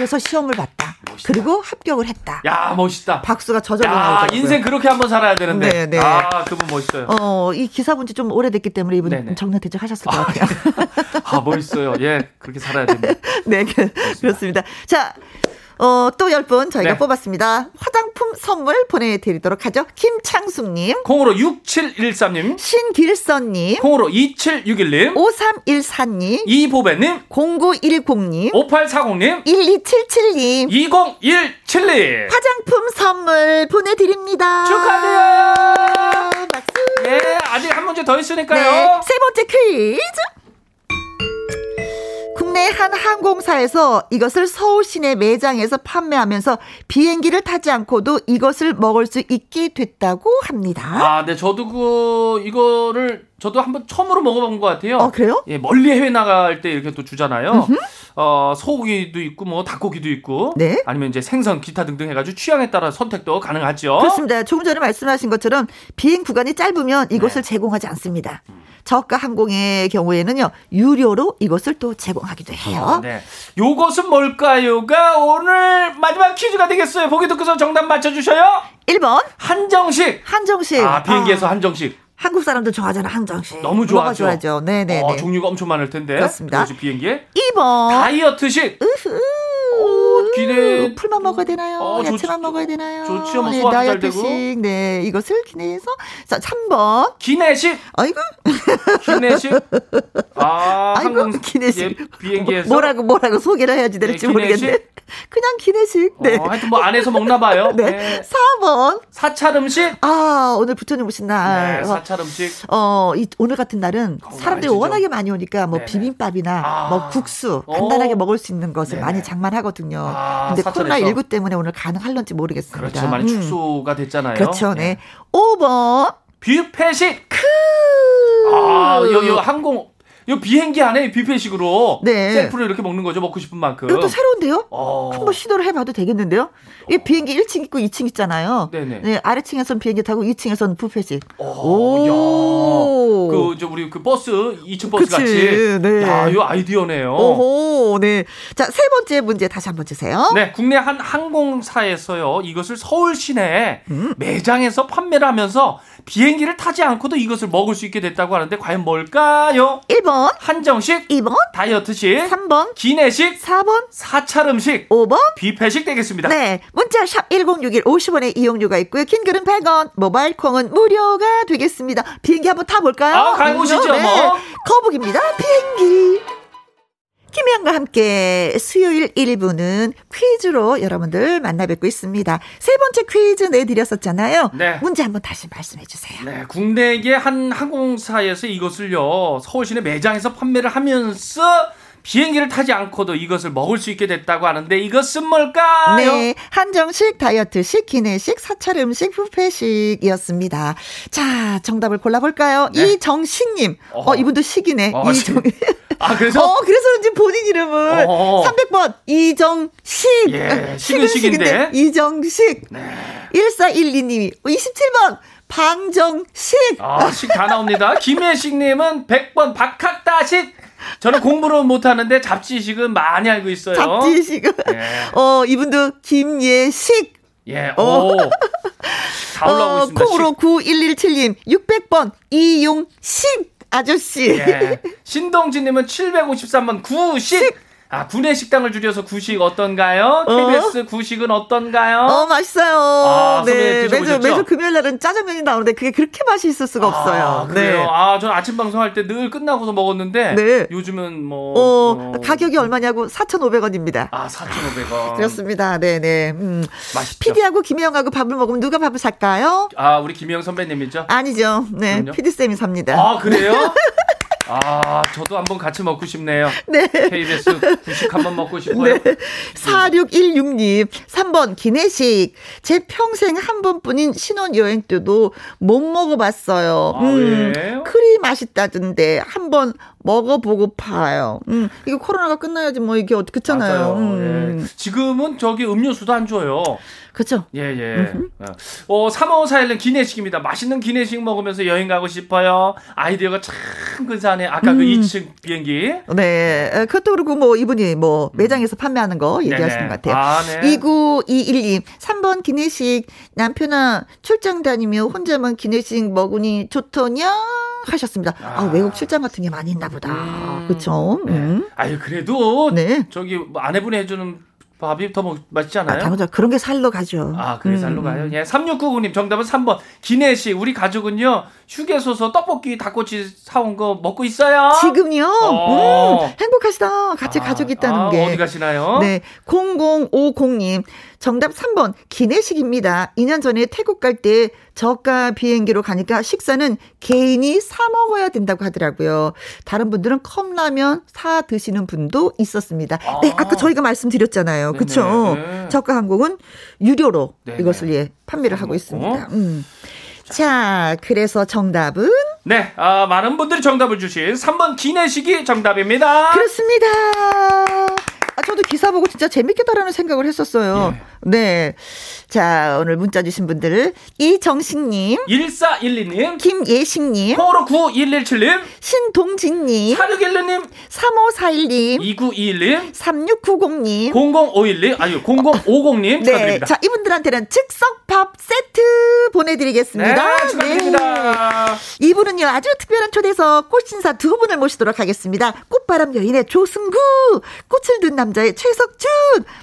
그래서 시험을 봤다. 멋있다. 그리고 합격을 했다. 야, 멋있다. 박수가 저절로 야, 나오더라고요. 인생 그렇게 한번 살아야 되는데. 네, 네. 아, 그분 멋있어요. 어, 이 기사 본지 좀 오래됐기 때문에 이분 네네. 정년퇴직 하셨을 것 같아요. 아, 멋있어요. 예, 그렇게 살아야 됩니다. 네, 그, 그렇습니다. 자, 어, 또 10분 저희가 네. 뽑았습니다. 화장품 선물 보내드리도록 하죠. 김창숙님, 콩으로 6713님, 신길선님, 콩으로 2761님, 5314님, 이보배님, 0910님, 5840님, 1277님, 2017님. 화장품 선물 보내드립니다. 축하드려요. 박수. 예, 아직 한 문제 더 네, 있으니까요. 세 번째 퀴즈. 국내 한 항공사에서 이것을 서울 시내 매장에서 판매하면서 비행기를 타지 않고도 이것을 먹을 수 있게 됐다고 합니다. 아, 네, 저도 그, 이거를, 저도 한번 처음으로 먹어본 것 같아요. 어, 그래요? 예, 멀리 해외 나갈 때 이렇게 또 주잖아요. 어, 소고기도 있고, 뭐, 닭고기도 있고. 네. 아니면 이제 생선, 기타 등등 해가지고 취향에 따라 선택도 가능하죠. 그렇습니다. 조금 전에 말씀하신 것처럼 비행 구간이 짧으면 이것을 네. 제공하지 않습니다. 저가 항공의 경우에는요, 유료로 이것을 또 제공하기도 해요. 네. 요것은 뭘까요가 오늘 마지막 퀴즈가 되겠어요. 보기 듣고서 정답 맞춰주셔요. 1번, 한정식. 한정식. 아, 비행기에서 아, 한정식. 한국 사람들 좋아하잖아, 한정식. 너무 좋아하죠. 먹어줘야죠. 네네네. 어, 종류가 엄청 많을 텐데. 그렇습니다. 비행기에. 2번. 다이어트식. 오, 기대. 풀만 먹어야 되나요? 어, 좋- 야채만 먹어야 되나요? 좋지요. 뭐 네, 다이어트식. 네, 이것을 기내해서. 자, 3번. 기내식. 아이고. 기내식. 아, 아이고, 항공 기내식. 예, 비행기에서. 뭐라고, 뭐라고 소개를 해야지 될지 네, 모르겠네. 그냥 기내식. 네. 어, 하여튼 뭐 안에서 먹나 봐요. 네. 4번. 사찰 음식. 아, 오늘 부처님 오신 날. 네, 사찰 음식. 어, 이, 오늘 같은 날은 사람들이. 워낙에 많이 오니까 뭐 네네. 비빔밥이나 아. 뭐 국수 어. 간단하게 먹을 수 있는 것을 네네. 많이 장만하거든요. 아, 근데 사찰에서. 코로나 19 때문에 오늘 가능할런지 모르겠습니다. 그렇죠. 많이 음. 축소가 됐잖아요. 그렇죠. 네. 5번. 뷔페식. 크. 아, 요, 요 항공, 요 비행기 안에 뷔페식으로 네. 셀프로 이렇게 먹는 거죠. 먹고 싶은 만큼. 이것도 새로운데요? 어. 한번 시도를 해봐도 되겠는데요? 이 비행기 1층 있고 2층 있잖아요. 네네. 네, 아래층에서는 비행기 타고 2층에서는 뷔페식. 오, 오. 야. 그, 저, 우리 그 버스, 2층 버스 그치, 같이. 네. 야, 이 아이디어네요. 오호, 네. 자, 세 번째 문제 다시 한번 주세요. 네, 국내 한 항공사에서요, 이것을 서울 시내 음. 매장에서 판매를 하면서 비행기를 타지 않고도 이것을 먹을 수 있게 됐다고 하는데, 과연 뭘까요? 1번, 한정식, 2번, 다이어트식, 3번, 기내식, 4번, 사찰 음식, 5번. 뷔페식 되겠습니다. 네. 문자 샵 1061 50원의 이용료가 있고요. 긴 글은 100원, 모바일 콩은 무료가 되겠습니다. 비행기 한번 타볼까요? 아, 가보시죠, 네. 뭐. 거북입니다. 비행기. 김혜영과 함께 수요일 1부는 퀴즈로 여러분들 만나 뵙고 있습니다. 세 번째 퀴즈 내드렸었잖아요. 네. 문제 한번 다시 말씀해 주세요. 네, 국내의 한 항공사에서 이것을요 서울 시내 매장에서 판매를 하면서 비행기를 타지 않고도 이것을 먹을 수 있게 됐다고 하는데 이것은 뭘까요? 네, 한정식, 다이어트식, 기내식, 사찰 음식, 뷔페식이었습니다. 자, 정답을 골라볼까요? 네. 이정식님. 어. 이분도 식이네. 어, 이정. 아 그래서 어, 그래서 그런지 본인 이름을 어허. 300번 이정식. 예, 식은 식인데. 이정식. 네. 1412님이 27번 방정식. 아, 식 다 나옵니다. 김혜식님은 100번 박학다식. 저는 공부를 못하는데 잡지식은 많이 알고 있어요. 잡지식. 예. 어, 이분도 김예식. 예, 오. 다 올라오고 어, 있습니다. 콩으로 9117님 600번 이용식 아저씨. 식. 예. 신동진님은 753번 구식. 아, 군의 식당을 줄여서 구식 어떤가요? KBS 구식은 어떤가요? 어, 맛있어요. 아, 네. 매주? 매주 금요일 날은 짜장면이 나오는데 그게 그렇게 맛있을 수가 없어요. 아, 그래요? 네. 아, 저는 아침 방송할 때 늘 끝나고서 먹었는데 네. 요즘은 뭐 어, 어, 가격이 얼마냐고 4,500원입니다. 아, 4,500원. 그렇습니다. 네 네. 음. 맛있죠. 피디하고 김혜영하고 밥을 먹으면 누가 밥을 살까요? 아, 우리 김영 선배님이죠? 아니죠. 네. 그럼요? 피디쌤이 삽니다. 아, 그래요? 아, 저도 한번 같이 먹고 싶네요. 네. KBS 구식 한번 먹고 싶어요. 네. 4616님, 3번 기내식. 제 평생 한 번뿐인 신혼여행 때도 못 먹어봤어요. 아, 왜요? 크리 맛있다던데 한 번 먹어보고 파요. 음, 이거 코로나가 끝나야지 뭐 이게 어떻게 그렇잖아요. 맞아요. 음. 예. 지금은 저기 음료수도 안 줘요. 그렇죠. 예, 예. 어, 3541는 기내식입니다. 맛있는 기내식 먹으면서 여행 가고 싶어요. 아이디어가 참 근사하네. 아까 음. 그 2층 비행기. 네. 에, 그것도 그렇고 뭐 이분이 뭐 매장에서 판매하는 거 얘기하시는 음. 네네. 것 같아요. 아, 네. 29212 3번 기내식 남편아 출장 다니며 혼자만 기내식 먹으니 좋더냐 하셨습니다. 아, 아. 외국 출장 같은 게 많이 있나 보다. 음. 그렇죠. 네. 음. 아유, 그래도 네. 저기 뭐 아내분이 해주는 밥이 더 먹- 맛있지 아, 않아요? 당연히 그런 게 살로 가죠. 아, 그게 음. 살로 가요? 예. 3699님, 정답은 3번. 기내식. 우리 가족은요, 휴게소서 떡볶이, 닭꼬치 사온 거 먹고 있어요. 지금요? 어. 음, 행복하시다. 같이 아, 가족이 있다는 아, 게. 어디 가시나요? 네. 0050님. 정답 3번. 기내식입니다. 2년 전에 태국 갈 때 저가 비행기로 가니까 식사는 개인이 사 먹어야 된다고 하더라고요. 다른 분들은 컵라면 사 드시는 분도 있었습니다. 아. 네. 아까 저희가 말씀드렸잖아요. 그쵸? 네네. 저가 항공은 유료로 네네. 이것을 예, 판매를 하고 먹고. 있습니다. 음. 자, 그래서 정답은 네, 아, 많은 분들이 정답을 주신 3번 기내식이 정답입니다. 그렇습니다. 아, 저도 기사 보고 진짜 재밌겠다라는 생각을 했었어요. 예. 네. 자, 오늘 문자 주신 분들. 이정식님, 1412님, 김예식님, 콩으로 9117님, 신동진님, 4612님, 3541님, 2921님, 3690님. 0051님, 아니 0050님 네. 축하드립니다. 자, 이분들한테는 즉석 밥 세트 보내드리겠습니다. 네, 축하드립니다. 이분은요, 아주 특별한 초대석 꽃신사 두 분을 모시도록 하겠습니다. 꽃바람 여인의 조승구, 꽃을 든 남 자의 최석준,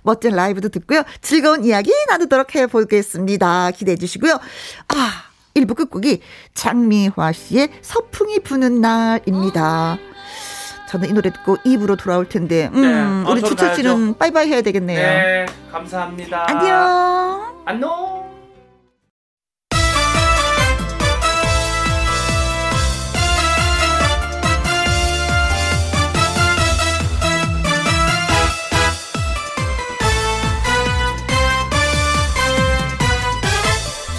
멋진 라이브도 듣고요. 즐거운 이야기 나누도록 해보겠습니다. 기대해 주시고요. 아, 1부 끝곡이 장미화 씨의 서풍이 부는 날입니다. 저는 이 노래 듣고 2부로 돌아올 텐데, 음, 네. 아, 우리 주철 씨는 빠이빠이 해야 되겠네요. 네, 감사합니다. 안녕. 안녕.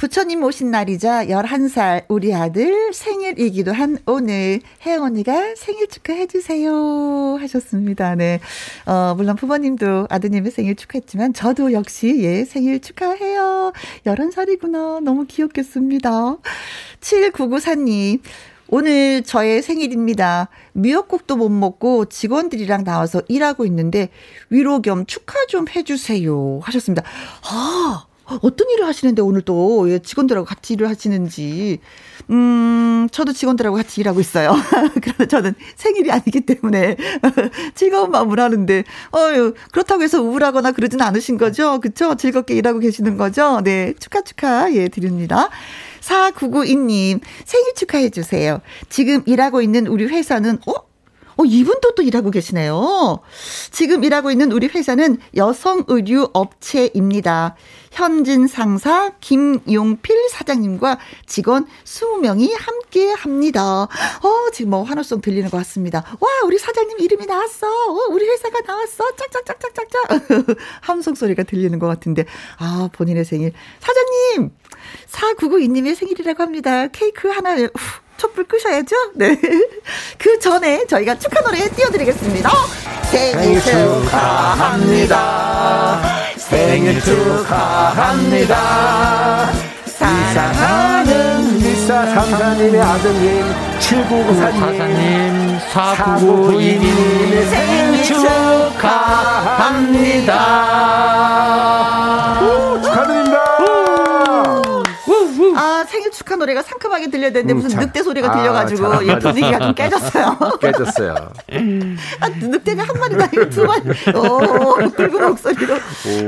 부처님 오신 날이자 11살 우리 아들 생일이기도 한 오늘 혜영 언니가 생일 축하해 주세요 하셨습니다. 네. 어, 물론 부모님도 아드님의 생일 축하했지만 저도 역시 예, 생일 축하해요. 11살이구나. 너무 귀엽겠습니다. 7994님. 오늘 저의 생일입니다. 미역국도 못 먹고 직원들이랑 나와서 일하고 있는데 위로 겸 축하 좀 해주세요. 하셨습니다. 아, 어떤 일을 하시는데 오늘 또 예, 직원들하고 같이 일을 하시는지. 음, 저도 직원들하고 같이 일하고 있어요. 그러나 저는 생일이 아니기 때문에 즐거운 마음을 하는데, 어유 그렇다고 해서 우울하거나 그러진 않으신 거죠? 그쵸? 즐겁게 일하고 계시는 거죠? 네, 축하, 축하, 예, 드립니다. 4992님, 생일 축하해주세요. 지금 일하고 있는 우리 회사는, 어? 어, 이분도 또 일하고 계시네요. 지금 일하고 있는 우리 회사는 여성 의류 업체입니다. 현진 상사 김용필 사장님과 직원 20명이 함께 합니다. 어, 지금 뭐 환호성 들리는 것 같습니다. 와, 우리 사장님 이름이 나왔어. 어, 우리 회사가 나왔어. 짝짝짝짝짝짝. 함성 소리가 들리는 것 같은데. 아, 본인의 생일. 사장님! 4992님의 생일이라고 합니다. 케이크 하나, 후, 촛불 끄셔야죠? 네. 그 전에 저희가 축하 노래 띄워드리겠습니다. 생일 축하합니다. 생일 축하합니다. 이사하는 미사 삼사님의 아드님 7994님 4992님 생일 축하합니다. 노래가 상큼하게 들려야 되는데 무슨 음, 늑대 소리가 들려가지고 아, 예, 분위기가 좀 깨졌어요. 깨졌어요. 아, 늑대가 한 마리도 아니고 두 마리. 오, 굵은 목소리로. 오.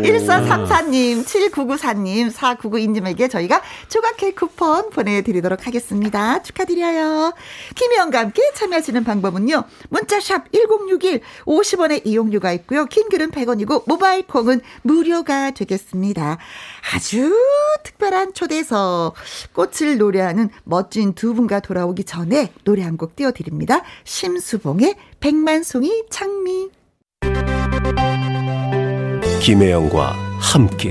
1434님, 7994님, 4992님에게 저희가 조각 케이크 쿠폰 보내드리도록 하겠습니다. 축하드려요. 김혜영과 함께 참여하시는 방법은요. 문자샵 1061, 50원의 이용료가 있고요. 킹글은 100원이고, 모바일 콩은 무료가 되겠습니다. 아주 특별한 초대석. 꽃을 노래하는 멋진 두 분과 돌아오기 전에 노래 한 곡 띄워드립니다. 심수봉의 백만송이 창미. 김혜영과 함께.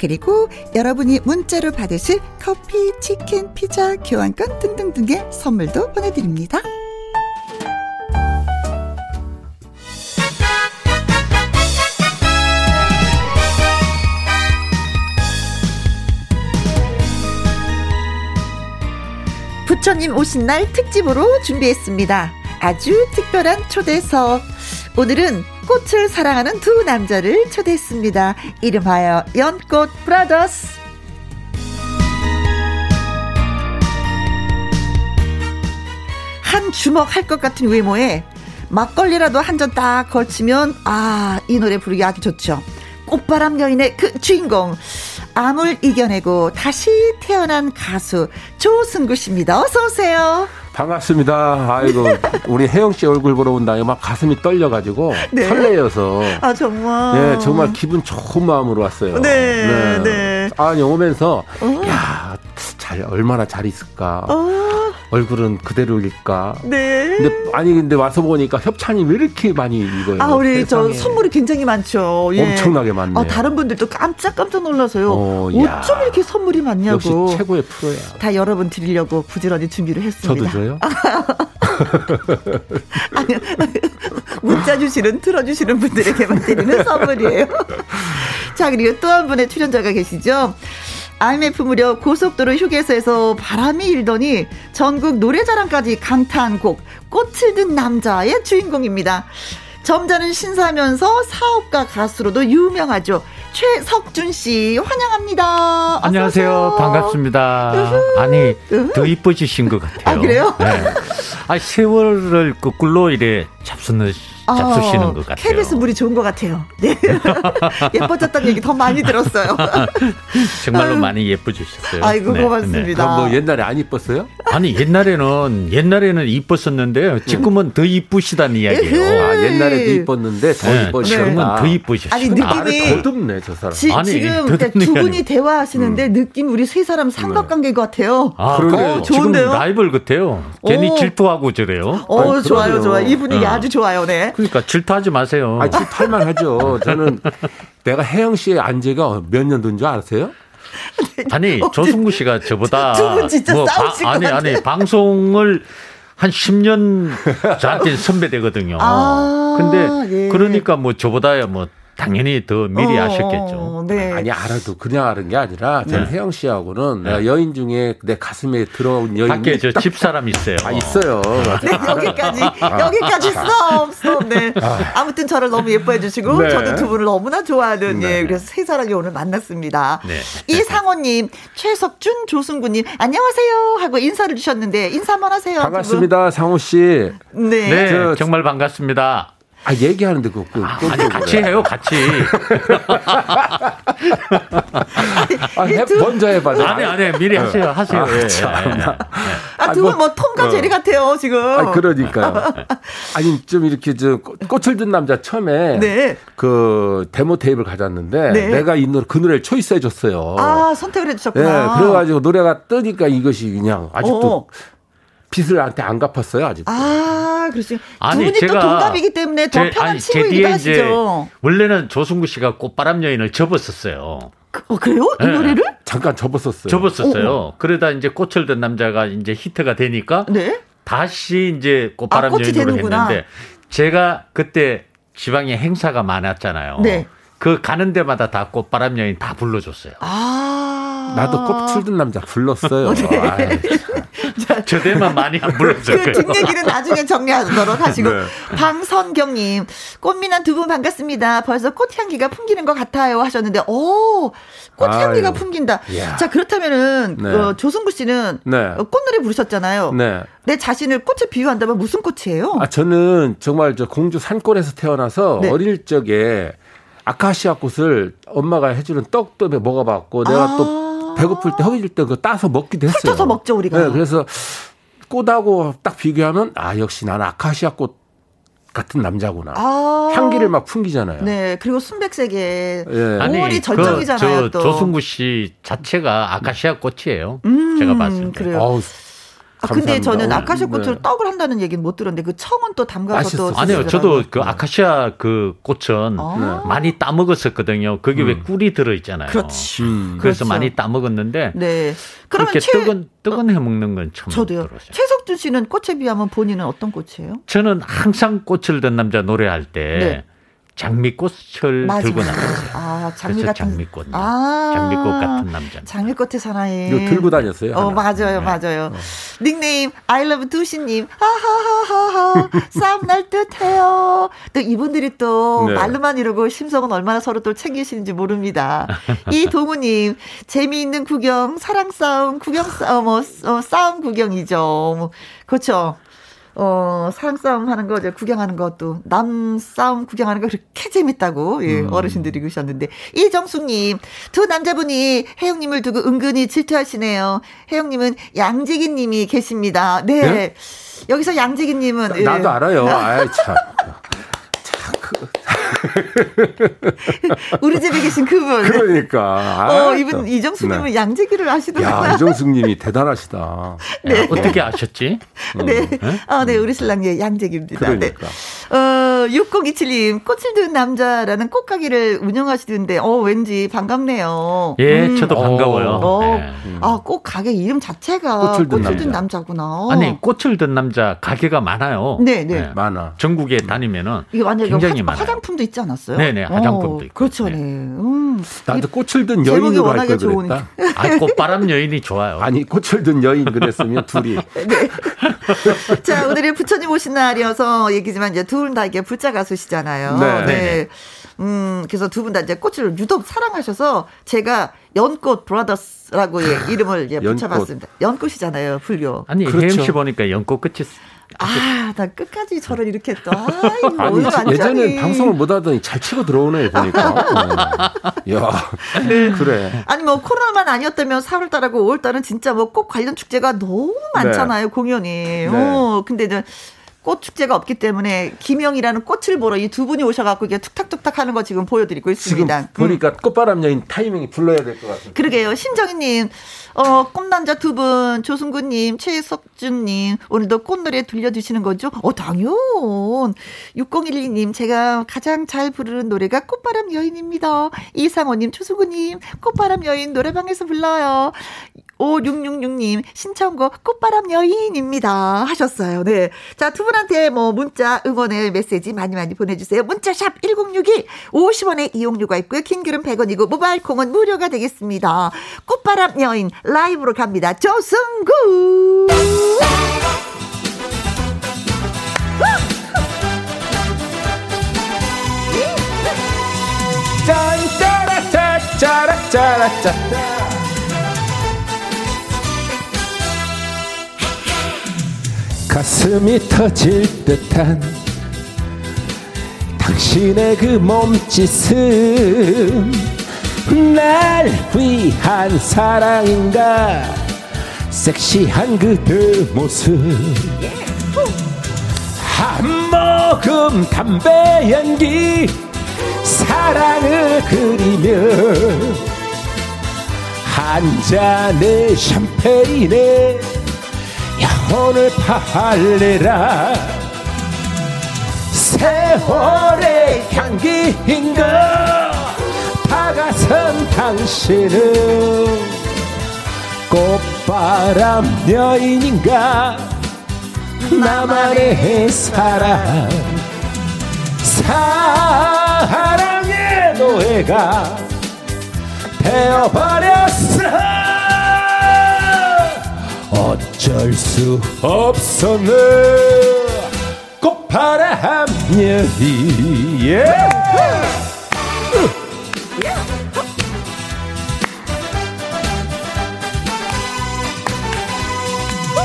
그리고 여러분이 문자로 받으실 커피, 치킨, 피자, 교환권 등등등의 선물도 보내드립니다. 부처님 오신 날 특집으로 준비했습니다. 아주 특별한 초대석. 오늘은 꽃을 사랑하는 두 남자를 초대했습니다. 이름하여 연꽃 브라더스. 한 주먹 할 것 같은 외모에 막걸리라도 한 잔 딱 걸치면 아, 이 노래 부르기 아주 좋죠. 꽃바람 여인의 그 주인공. 암을 이겨내고 다시 태어난 가수 조승구 씨입니다. 어서 오세요. 반갑습니다. 아이고 우리 혜영 씨 얼굴 보러 온다니 막 가슴이 떨려가지고 네. 설레여서 아 정말 네 정말 기분 좋은 마음으로 왔어요. 네, 네. 네. 아니 오면서 어. 야잘 얼마나 잘 있을까. 어. 얼굴은 그대로일까? 네. 근데 아니 근데 와서 보니까 협찬이 왜 이렇게 많이 이거예요? 아 우리 세상에. 저 선물이 굉장히 많죠. 예. 엄청나게 많네. 아, 다른 분들도 깜짝 깜짝 놀라서요. 어, 어쩜 이렇게 선물이 많냐고. 역시 최고의 프로야. 다 여러분 드리려고 부지런히 준비를 했습니다. 저도 줘요? 아니, 문자 주시는, 틀어주시는 분들에게만 드리는 선물이에요. 자, 그리고 또 한 분의 출연자가 계시죠. IMF 무렵 고속도로 휴게소에서 바람이 일더니 전국 노래자랑까지 강타한 곡 꽃을 든 남자의 주인공입니다. 점잖은 신사면서 사업가 가수로도 유명하죠. 최석준 씨 환영합니다. 안녕하세요. 반갑습니다. 으흐. 아니 으흐. 더 이뻐지신 것 같아요. 아 그래요? 네. 아 세월을 거꾸로 이래 잡수는 잡수시는 어, 것 같아요. KBS 물이 좋은 것 같아요. 네. 예뻐졌다는 얘기 더 많이 들었어요. 정말로 많이 예뻐지셨어요. 아이고 네. 고맙습니다. 네. 뭐 옛날에 안 이뻤어요? 아니 옛날에는 옛날에는 이뻤었는데 지금은 더 이쁘시다는 이야기예요. 아, 옛날에 도 이뻤는데 더 네. 이뻐 지금은 더 이쁘셨어요. 아니 느낌이 더듬네 저 사람. 지, 아니, 지금 그러니까 두 분이 대화하시는데 음. 느낌 우리 세 사람 삼각관계인 것 같아요. 아, 그래요? 좋은데요? 지금 라이벌 같아요. 괜히 질투하고 저래요. 어, 아니, 좋아요, 좋아요. 이 분위기 어. 아주 좋아요, 네. 그러니까 질투하지 마세요. 아, 질투할만 하죠. 저는 내가 혜영 씨의 안재가 몇 년도인 줄 아세요? 아니 조승구 씨가 저보다 두 분 진짜 뭐 싸우실 바, 아니 아니 방송을 한 10년 저한테 선배되거든요. 아, 근데 예. 그러니까 뭐 저보다야 뭐 당연히 더 미리 어, 아셨겠죠. 네. 아니 알아도 그냥 아는 게 아니라 저는 네. 혜영 씨하고는 네. 여인 중에 내 가슴에 들어온 여인 밖에 저 집사람 있어요. 아 있어요. 네, 여기까지 여기까지 스톱 스톱. 네. 아. 무튼 저를 너무 예뻐해 주시고 네. 저도 두 분을 너무나 좋아하는 네. 예 그래서 세 사람이 오늘 만났습니다. 네. 이상호님, 최석준, 조승구님 안녕하세요 하고 인사를 주셨는데 인사 한번 하세요. 반갑습니다, 상호 씨. 네, 네 정말 반갑습니다. 아 얘기하는데 그, 그, 아, 아니 같이 해요 같이. 아, 해, 먼저 해봐. 아니 아니 미리 하세요 하세요. 아, 예, 예, 아두 분뭐 톰과 제리 어. 같아요 지금. 아 그러니까요. 아니 좀 이렇게 저 꽃을 든 남자 처음에 네. 그 데모 테이프를 가졌는데 네. 내가 이 노래 그 노래를 초이스해 줬어요. 아 선택을 해주셨구나. 네, 그래가지고 노래가 뜨니까 이것이 그냥 아직도. 어. 빚을 나한테 안 갚았어요 아직. 아. 아니 두 분이 제가 또 동갑이기 때문에 더 제, 편한 친구이기도 하시죠. 원래는 조승구 씨가 꽃바람 여인을 접었었어요. 그, 어, 그래요? 이 네. 노래를? 잠깐 접었었어요. 접었었어요. 오. 어, 어. 그러다 이제 꽃을 든 남자가 이제 히트가 되니까 네? 다시 이제 꽃바람 아, 여인으로 했는데 제가 그때 지방에 행사가 많았잖아요. 네. 그 가는 데마다 다 꽃바람 여인 다 불러줬어요. 아. 나도 꽃을 든 남자 불렀어요. 네. 저 대만 많이 안 불렀어요. 그 뒷얘기는 나중에 정리하도록 하시고. 네. 방선경님, 꽃미남 두 분 반갑습니다. 벌써 꽃향기가 풍기는 것 같아요 하셨는데, 오, 꽃향기가 아유. 풍긴다. 이야. 자, 그렇다면은, 네. 어, 조승구 씨는 네. 꽃노래 부르셨잖아요. 네. 내 자신을 꽃에 비유한다면 무슨 꽃이에요? 아, 저는 정말 저 공주 산골에서 태어나서 네. 어릴 적에 아카시아 꽃을 엄마가 해주는 떡도 먹어봤고 내가 아~ 또 배고플 때 허기질 때 그거 따서 먹기도 했어요. 훑어서 먹죠 우리가. 네, 그래서 꽃하고 딱 비교하면 아 역시 나는 아카시아 꽃 같은 남자구나. 아~ 향기를 막 풍기잖아요. 네, 그리고 순백색에 네. 아니, 절정이잖아요. 그, 저, 조승구 씨 자체가 아카시아 꽃이에요. 음, 제가 봤을 때. 그래요. 어우, 아, 근데 저는 아카시아 꽃으로 네. 떡을 한다는 얘기는 못 들었는데 그 청은 또 담가서 또 아니요 저도 그 아카시아 그 꽃은 아~ 많이 따 먹었었거든요 거기 음. 왜 꿀이 들어 있잖아요 그렇지 음. 그래서 그렇죠. 많이 따 먹었는데 네 그렇게 최... 떡은 떡은 해 먹는 건 처음 저도요 들었어요. 최석준 씨는 꽃에 비하면 본인은 어떤 꽃이에요 저는 항상 꽃을 든 남자 노래할 때 네. 장미꽃을 맞아. 들고 나갔어요. 아, 장미 같은 장미꽃. 아, 장미꽃 같은 남자. 장미꽃의 사나이. 이거 들고 다녔어요. 어, 하나. 맞아요, 네. 맞아요. 어. 닉네임 I love 두시 님. 하하하하하. 싸움 날 듯해요. 또 이분들이 또 네. 말로만 이러고 심성은 얼마나 서로 또 챙기시는지 모릅니다. 이 동우 님 재미있는 구경, 사랑 싸움, 구경 싸움, 뭐 어, 싸움 구경이죠. 뭐, 그렇죠. 어, 사랑 싸움 하는 거, 이제 구경하는 것도, 남 싸움 구경하는 거 그렇게 재밌다고, 예, 음. 어르신들이 그러셨는데, 이정숙님, 두 남자분이 혜영님을 두고 은근히 질투하시네요. 혜영님은 양재기님이 계십니다. 네. 네? 여기서 양재기님은. 예. 나도 알아요. 아이, 참. 참, 그. 우리 집에 계신 그분. 그러니까. 어, 이분 이정숙님은 네. 양재기를 아시더라고요. 야, 이정숙님이 대단하시다. 네. 야, 어떻게 아셨지? 네. 네. 아, 네, 우리 신랑이 양재기입니다. 그러니까. 네. 어, 6027님, 꽃을 든 남자라는 꽃가게를 운영하시던데, 어, 왠지 반갑네요. 예, 음. 저도 반가워요. 어, 네. 아, 꽃 가게 이름 자체가 꽃을 든, 꽃을 든 남자. 구나 아니, 꽃을 든 남자 가게가 많아요. 네, 네. 네. 많아. 전국에 다니면은. 이게 완전 굉장히 화, 많아요. 화장품도 있지 않았어요? 네네, 화장품도 어, 있고. 그렇죠, 네. 음. 나도 꽃을 든 여인으로 할걸 그랬다. 아, 꽃바람 여인이 좋아요. 아니, 꽃을 든 여인 그랬으면 둘이. 네. 자, 오늘은 부처님 오신 날이어서 얘기지만 이제 두분다 이게 불자 가수시잖아요. 네. 네. 음, 그래서 두 분 다 이제 꽃을 유독 사랑하셔서 제가 연꽃 브라더스라고 예, 이름을 예, 붙여봤습니다. 연꽃이잖아요, 불교. 아니, 그렇죠. 혜영 씨 보니까 연꽃 끝이 아, 나 끝까지 저를 이렇게 또. 아, 아니, 예전에 방송을 못 하더니 잘 치고 들어오네, 보니까. 어. 야, 네. 그래. 아니, 뭐, 코로나만 아니었다면 4월달하고 5월달은 진짜 뭐 꼭 관련 축제가 너무 많잖아요, 네. 공연이. 네. 어, 근데 이제 꽃 축제가 없기 때문에 김영이라는 꽃을 보러 이 두 분이 오셔갖고 이게 툭탁툭탁 하는 거 지금 보여드리고 있습니다. 지금 보니까 음. 꽃바람 여인 타이밍이 불러야 될 것 같아요. 그러게요. 신정희님, 어, 꽃남자 두 분, 조승구님, 최석준님, 오늘도 꽃노래 들려주시는 거죠? 어, 당연. 6012님, 제가 가장 잘 부르는 노래가 꽃바람 여인입니다. 이상호님, 조승구님, 꽃바람 여인 노래방에서 불러요. 5666님, 신청곡 꽃바람 여인입니다. 하셨어요. 네. 자, 두 분한테 뭐 문자, 응원의 메시지 많이 많이 보내 주세요. 문자 샵 1061, 50원의 이용료가 있고요. 킹글은 100원이고, 모바일 콩은 무료가 되겠습니다. 꽃바람 여인, 라이브로 갑니다. 조승구! 짠짜라짜짜라짜짜 가슴이 터질 듯한 당신의 그 몸짓은 날 위한 사랑인가? 섹시한 그대 모습. 한 모금 담배 연기. 사랑을 그리며 한 잔의 샴페인에 영혼을 팔래라. 세월의 향기인가 다가선 당신은 꽃바람 여인인가? 나만의 사랑. 사랑의 노예가 되어버렸어 어쩔 수 없어 내 꽃바람 여리 예.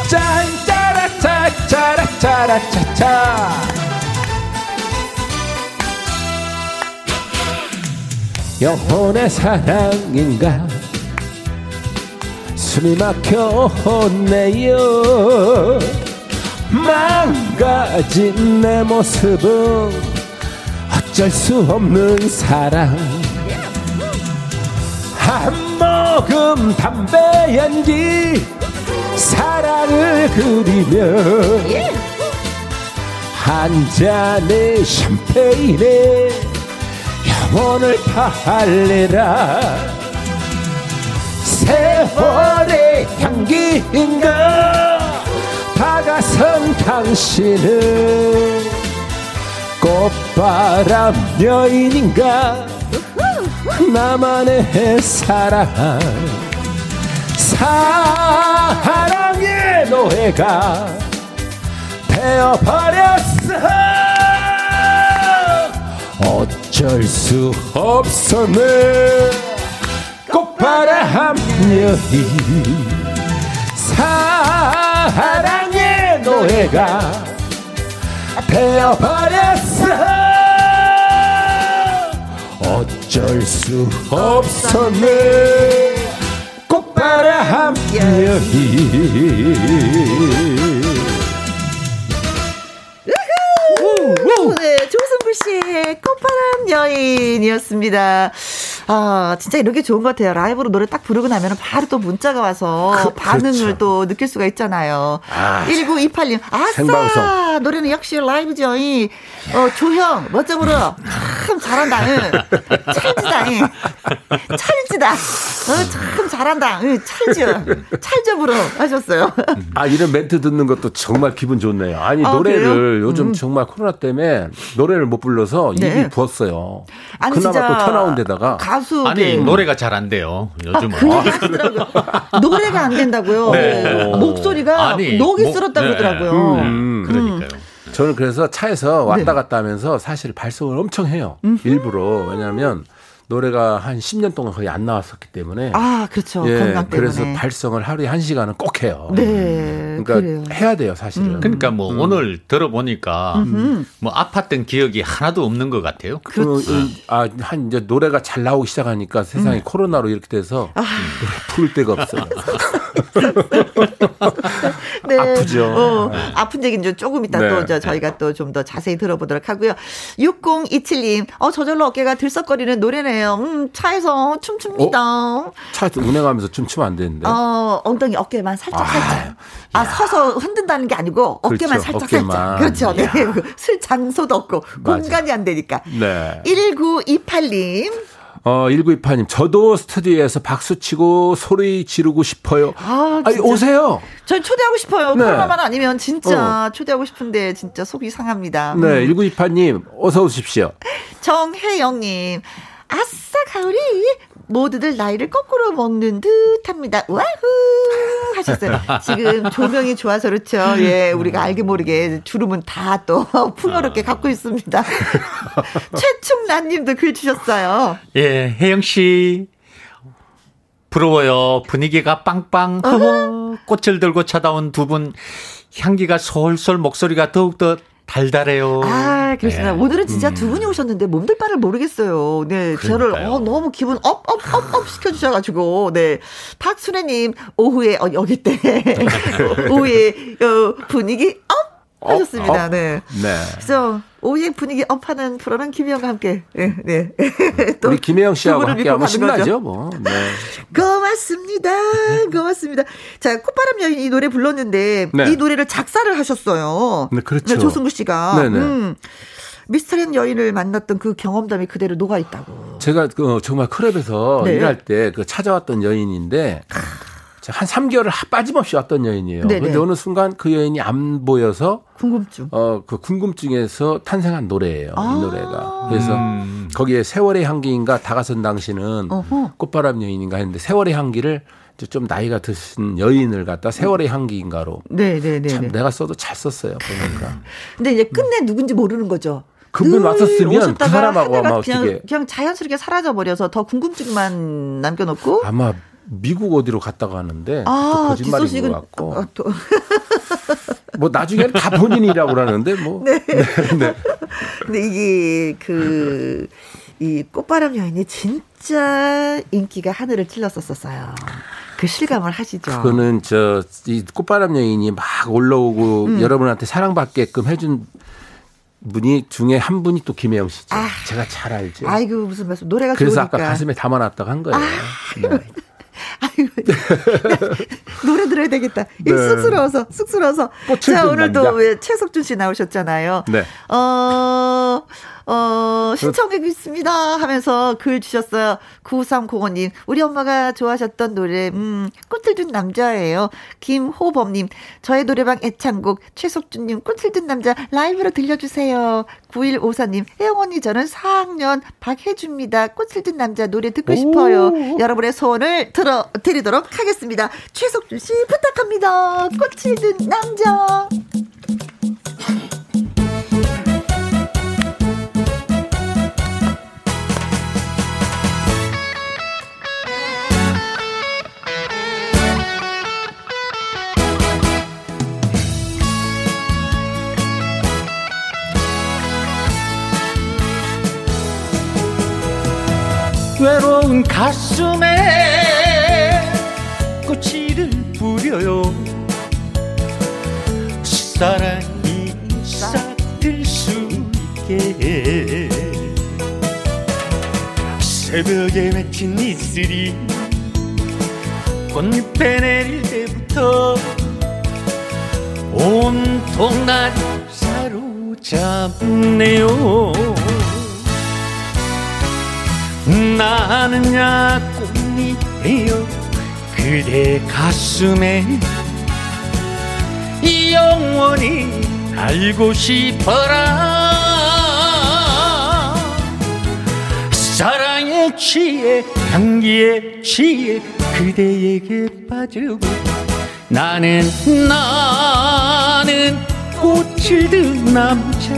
짠짜라 짜짜라 짜라 짜짜 영혼의 사랑인가 숨이 막혀네요. 망가진 내 모습은 어쩔 수 없는 사랑. 한 모금 담배 연기 사랑을 그리며 한 잔의 샴페인에 영혼을 팔래라 세월의 향기인가? 다가선 당신은 꽃바람 여인인가? 나만의 사랑. 사랑의 노예가 되어버렸어. 어쩔 수꽃 바람 여인 사랑의 노예가 되어버렸어. 어쩔 수 없었네. 꽃바람 여인 네, 조승구 씨의 꽃바람 여인이었습니다. 아, 진짜 이렇게 좋은 것 같아요. 라이브로 노래 딱 부르고 나면 바로 또 문자가 와서 그, 반응을 그렇죠. 또 느낄 수가 있잖아요. 아, 1928님, 아싸! 생방송. 아, 노래는 역시 라이브죠. 이, 어, 조형, 멋져 불어. 참 잘한다. 응. 찰지다. 응. 찰지다. 어, 참 잘한다. 응. 찰져. 찰져 불어. 하셨어요. 아, 이런 멘트 듣는 것도 정말 기분 좋네요. 아니, 아, 노래를 그래요? 요즘 음. 정말 코로나 때문에 노래를 못 불러서 입이 네. 부었어요. 아니, 그나마 또 터나온 데다가. 가수. 아니, 노래가 잘 안 돼요. 요즘은. 아, 노래가 안 된다고요. 네. 목소리가 아니, 녹이 쓸었다 네. 그러더라고요. 음, 음. 그러니까요. 저는 그래서 차에서 왔다 네. 갔다 하면서 사실 발성을 엄청 해요. 음흠. 일부러. 왜냐하면 노래가 한 10년 동안 거의 안 나왔었기 때문에. 아, 그렇죠. 예, 건강 때문에. 그래서 발성을 하루에 한 시간은 꼭 해요. 네. 그러니까 그래요. 해야 돼요, 사실은. 음. 그러니까 뭐 음. 오늘 들어보니까 음흠. 뭐 아팠던 기억이 하나도 없는 것 같아요. 그렇죠. 그, 아, 한 이제 노래가 잘 나오기 시작하니까 세상이 음. 코로나로 이렇게 돼서 아. 노래 부를 데가 없어요. 네. 아프죠. 어, 아픈 얘기는 좀 조금 이따 네. 또 저, 저희가 또 좀 더 자세히 들어보도록 하고요. 6027님, 어, 저절로 어깨가 들썩거리는 노래네요. 음, 차에서 춤춥니다. 어? 차에서 운행하면서 춤추면 안 되는데. 어, 엉덩이 어깨만 살짝 아, 살짝. 아, 야. 서서 흔든다는 게 아니고 어깨만 그렇죠, 살짝 어깨만. 살짝. 그렇죠. 네. 쓸 장소도 없고 맞아. 공간이 안 되니까. 네. 1928님. 어, 1928님, 저도 스튜디오에서 박수 치고 소리 지르고 싶어요. 아, 아니, 오세요. 전 초대하고 싶어요. 네. 코로나만 아니면 진짜 어. 초대하고 싶은데 진짜 속이 상합니다. 네, 음. 1928님, 어서 오십시오. 정혜영님, 아싸, 가을이 모두들 나이를 거꾸로 먹는 듯 합니다. 와후! 하셨어요. 지금 조명이 좋아서 그렇죠. 예, 우리가 알게 모르게 주름은 다 또 풍요롭게 갖고 있습니다. 최충란 님도 글 주셨어요. 예, 혜영 씨. 부러워요. 분위기가 빵빵. 꽃을 들고 찾아온 두 분. 향기가 솔솔 목소리가 더욱더 달달해요. 아, 그렇구나. 네. 오늘은 진짜 음. 두 분이 오셨는데 몸둘 바를 모르겠어요. 네. 그러니까요. 저를 어, 너무 기분 up, up, up, up 시켜주셔가지고, 네. 박순애님, 오후에, 어, 여기 때. 오후에, 어, 분위기 up! 하셨습니다. 어, 어. 네. 네. 그래서 오후에 분위기 up하는 프로는 김혜영과 함께. 네. 네. 또 우리 김혜영 씨하고 함께 하면 신나죠, 뭐. 네. 고맙습니다. 고맙습니다. 자, 콧바람 여인 이 노래 불렀는데 네. 이 노래를 작사를 하셨어요. 네, 그렇죠. 네, 조승구 씨가. 네네. 음. 미스터리한 여인을 만났던 그 경험담이 그대로 녹아 있다고. 제가 그 정말 클럽에서 네. 일할 때 그 찾아왔던 여인인데 한 3개월을 빠짐없이 왔던 여인이에요. 네네. 그런데 어느 순간 그 여인이 안 보여서 궁금증. 어, 그 궁금증에서 탄생한 노래예요. 아~ 이 노래가. 그래서 음. 거기에 세월의 향기인가 다가선 당신은 어허. 꽃바람 여인인가 했는데 세월의 향기를 좀 나이가 드신 여인을 갖다 세월의 향기인가로. 네네네. 참 내가 써도 잘 썼어요. 보니까. 근데 이제 끝내 누군지 모르는 거죠. 그분 왔었으면 그 사람하고 아마 그냥, 어떻게 그냥 자연스럽게 사라져 버려서 더 궁금증만 남겨놓고 아마 미국 어디로 갔다가 하는데 아, 또 거짓말인 것 같고. 아, 또. 뭐 나중에는 다 본인이라고 그러는데 뭐. 네. 네. 네. 근데 이게 그 이 꽃바람 여인이 진짜 인기가 하늘을 찔렀었어요. 그 실감을 하시죠. 그거는 저 이 꽃바람 여인이 막 올라오고 음. 여러분한테 사랑받게끔 해준 분이 중에 한 분이 또 김혜영 씨죠. 아, 제가 잘 알죠. 아이고 무슨 말씀 노래가 그래서 좋으니까. 아까 가슴에 담아놨다고 한 거예요. 아, 네. 아이고, 노래 들어야 되겠다. 네. 쑥스러워서, 쑥스러워서. 자, 오늘도 왜 최석준 씨 나오셨잖아요. 네. 어, 어, 신청곡 있습니다 하면서 글 주셨어요. 9305님, 우리 엄마가 좋아하셨던 노래, 음, 꽃을 든 남자예요. 김호범님, 저의 노래방 애창곡, 최석준님, 꽃을 든 남자 라이브로 들려주세요. 9154님, 혜영 언니, 저는 4학년 박혜주입니다. 꽃을 든 남자 노래 듣고 싶어요. 여러분의 소원을 들어, 드리도록 하겠습니다. 최석준 씨 부탁합니다. 꽃을 든 남자. 외로운 가슴에 꽃이를 뿌려요. 사랑이 싹들 수 있게 새벽에 맺힌 이슬이 꽃잎에 내릴 때부터 온통 날 사로잡네요 나는야 되어 그대 가슴에 영원히 알고 싶어라. 사랑에 취해 향기에 취해 그대에게 빠지고 나는 나는 꽃을 든 남자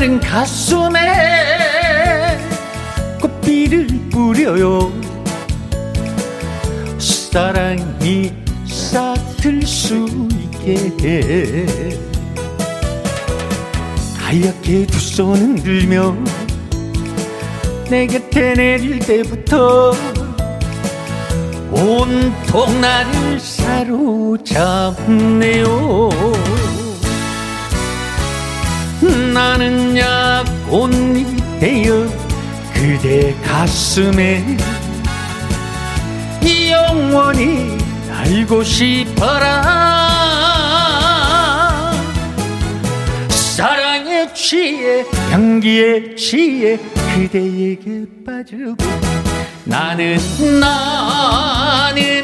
마른 가슴에 꽃비를 뿌려요. 사랑이 싹틀 수 있게 하얗게 두손 흔들며 내 곁에 내릴 때부터 온통 나를 사로잡네요 나는 되어 그대 가슴에 영원히 알고 싶어라. 사랑에 취해 향기에 취해 그대에게 빠지고 나는 나는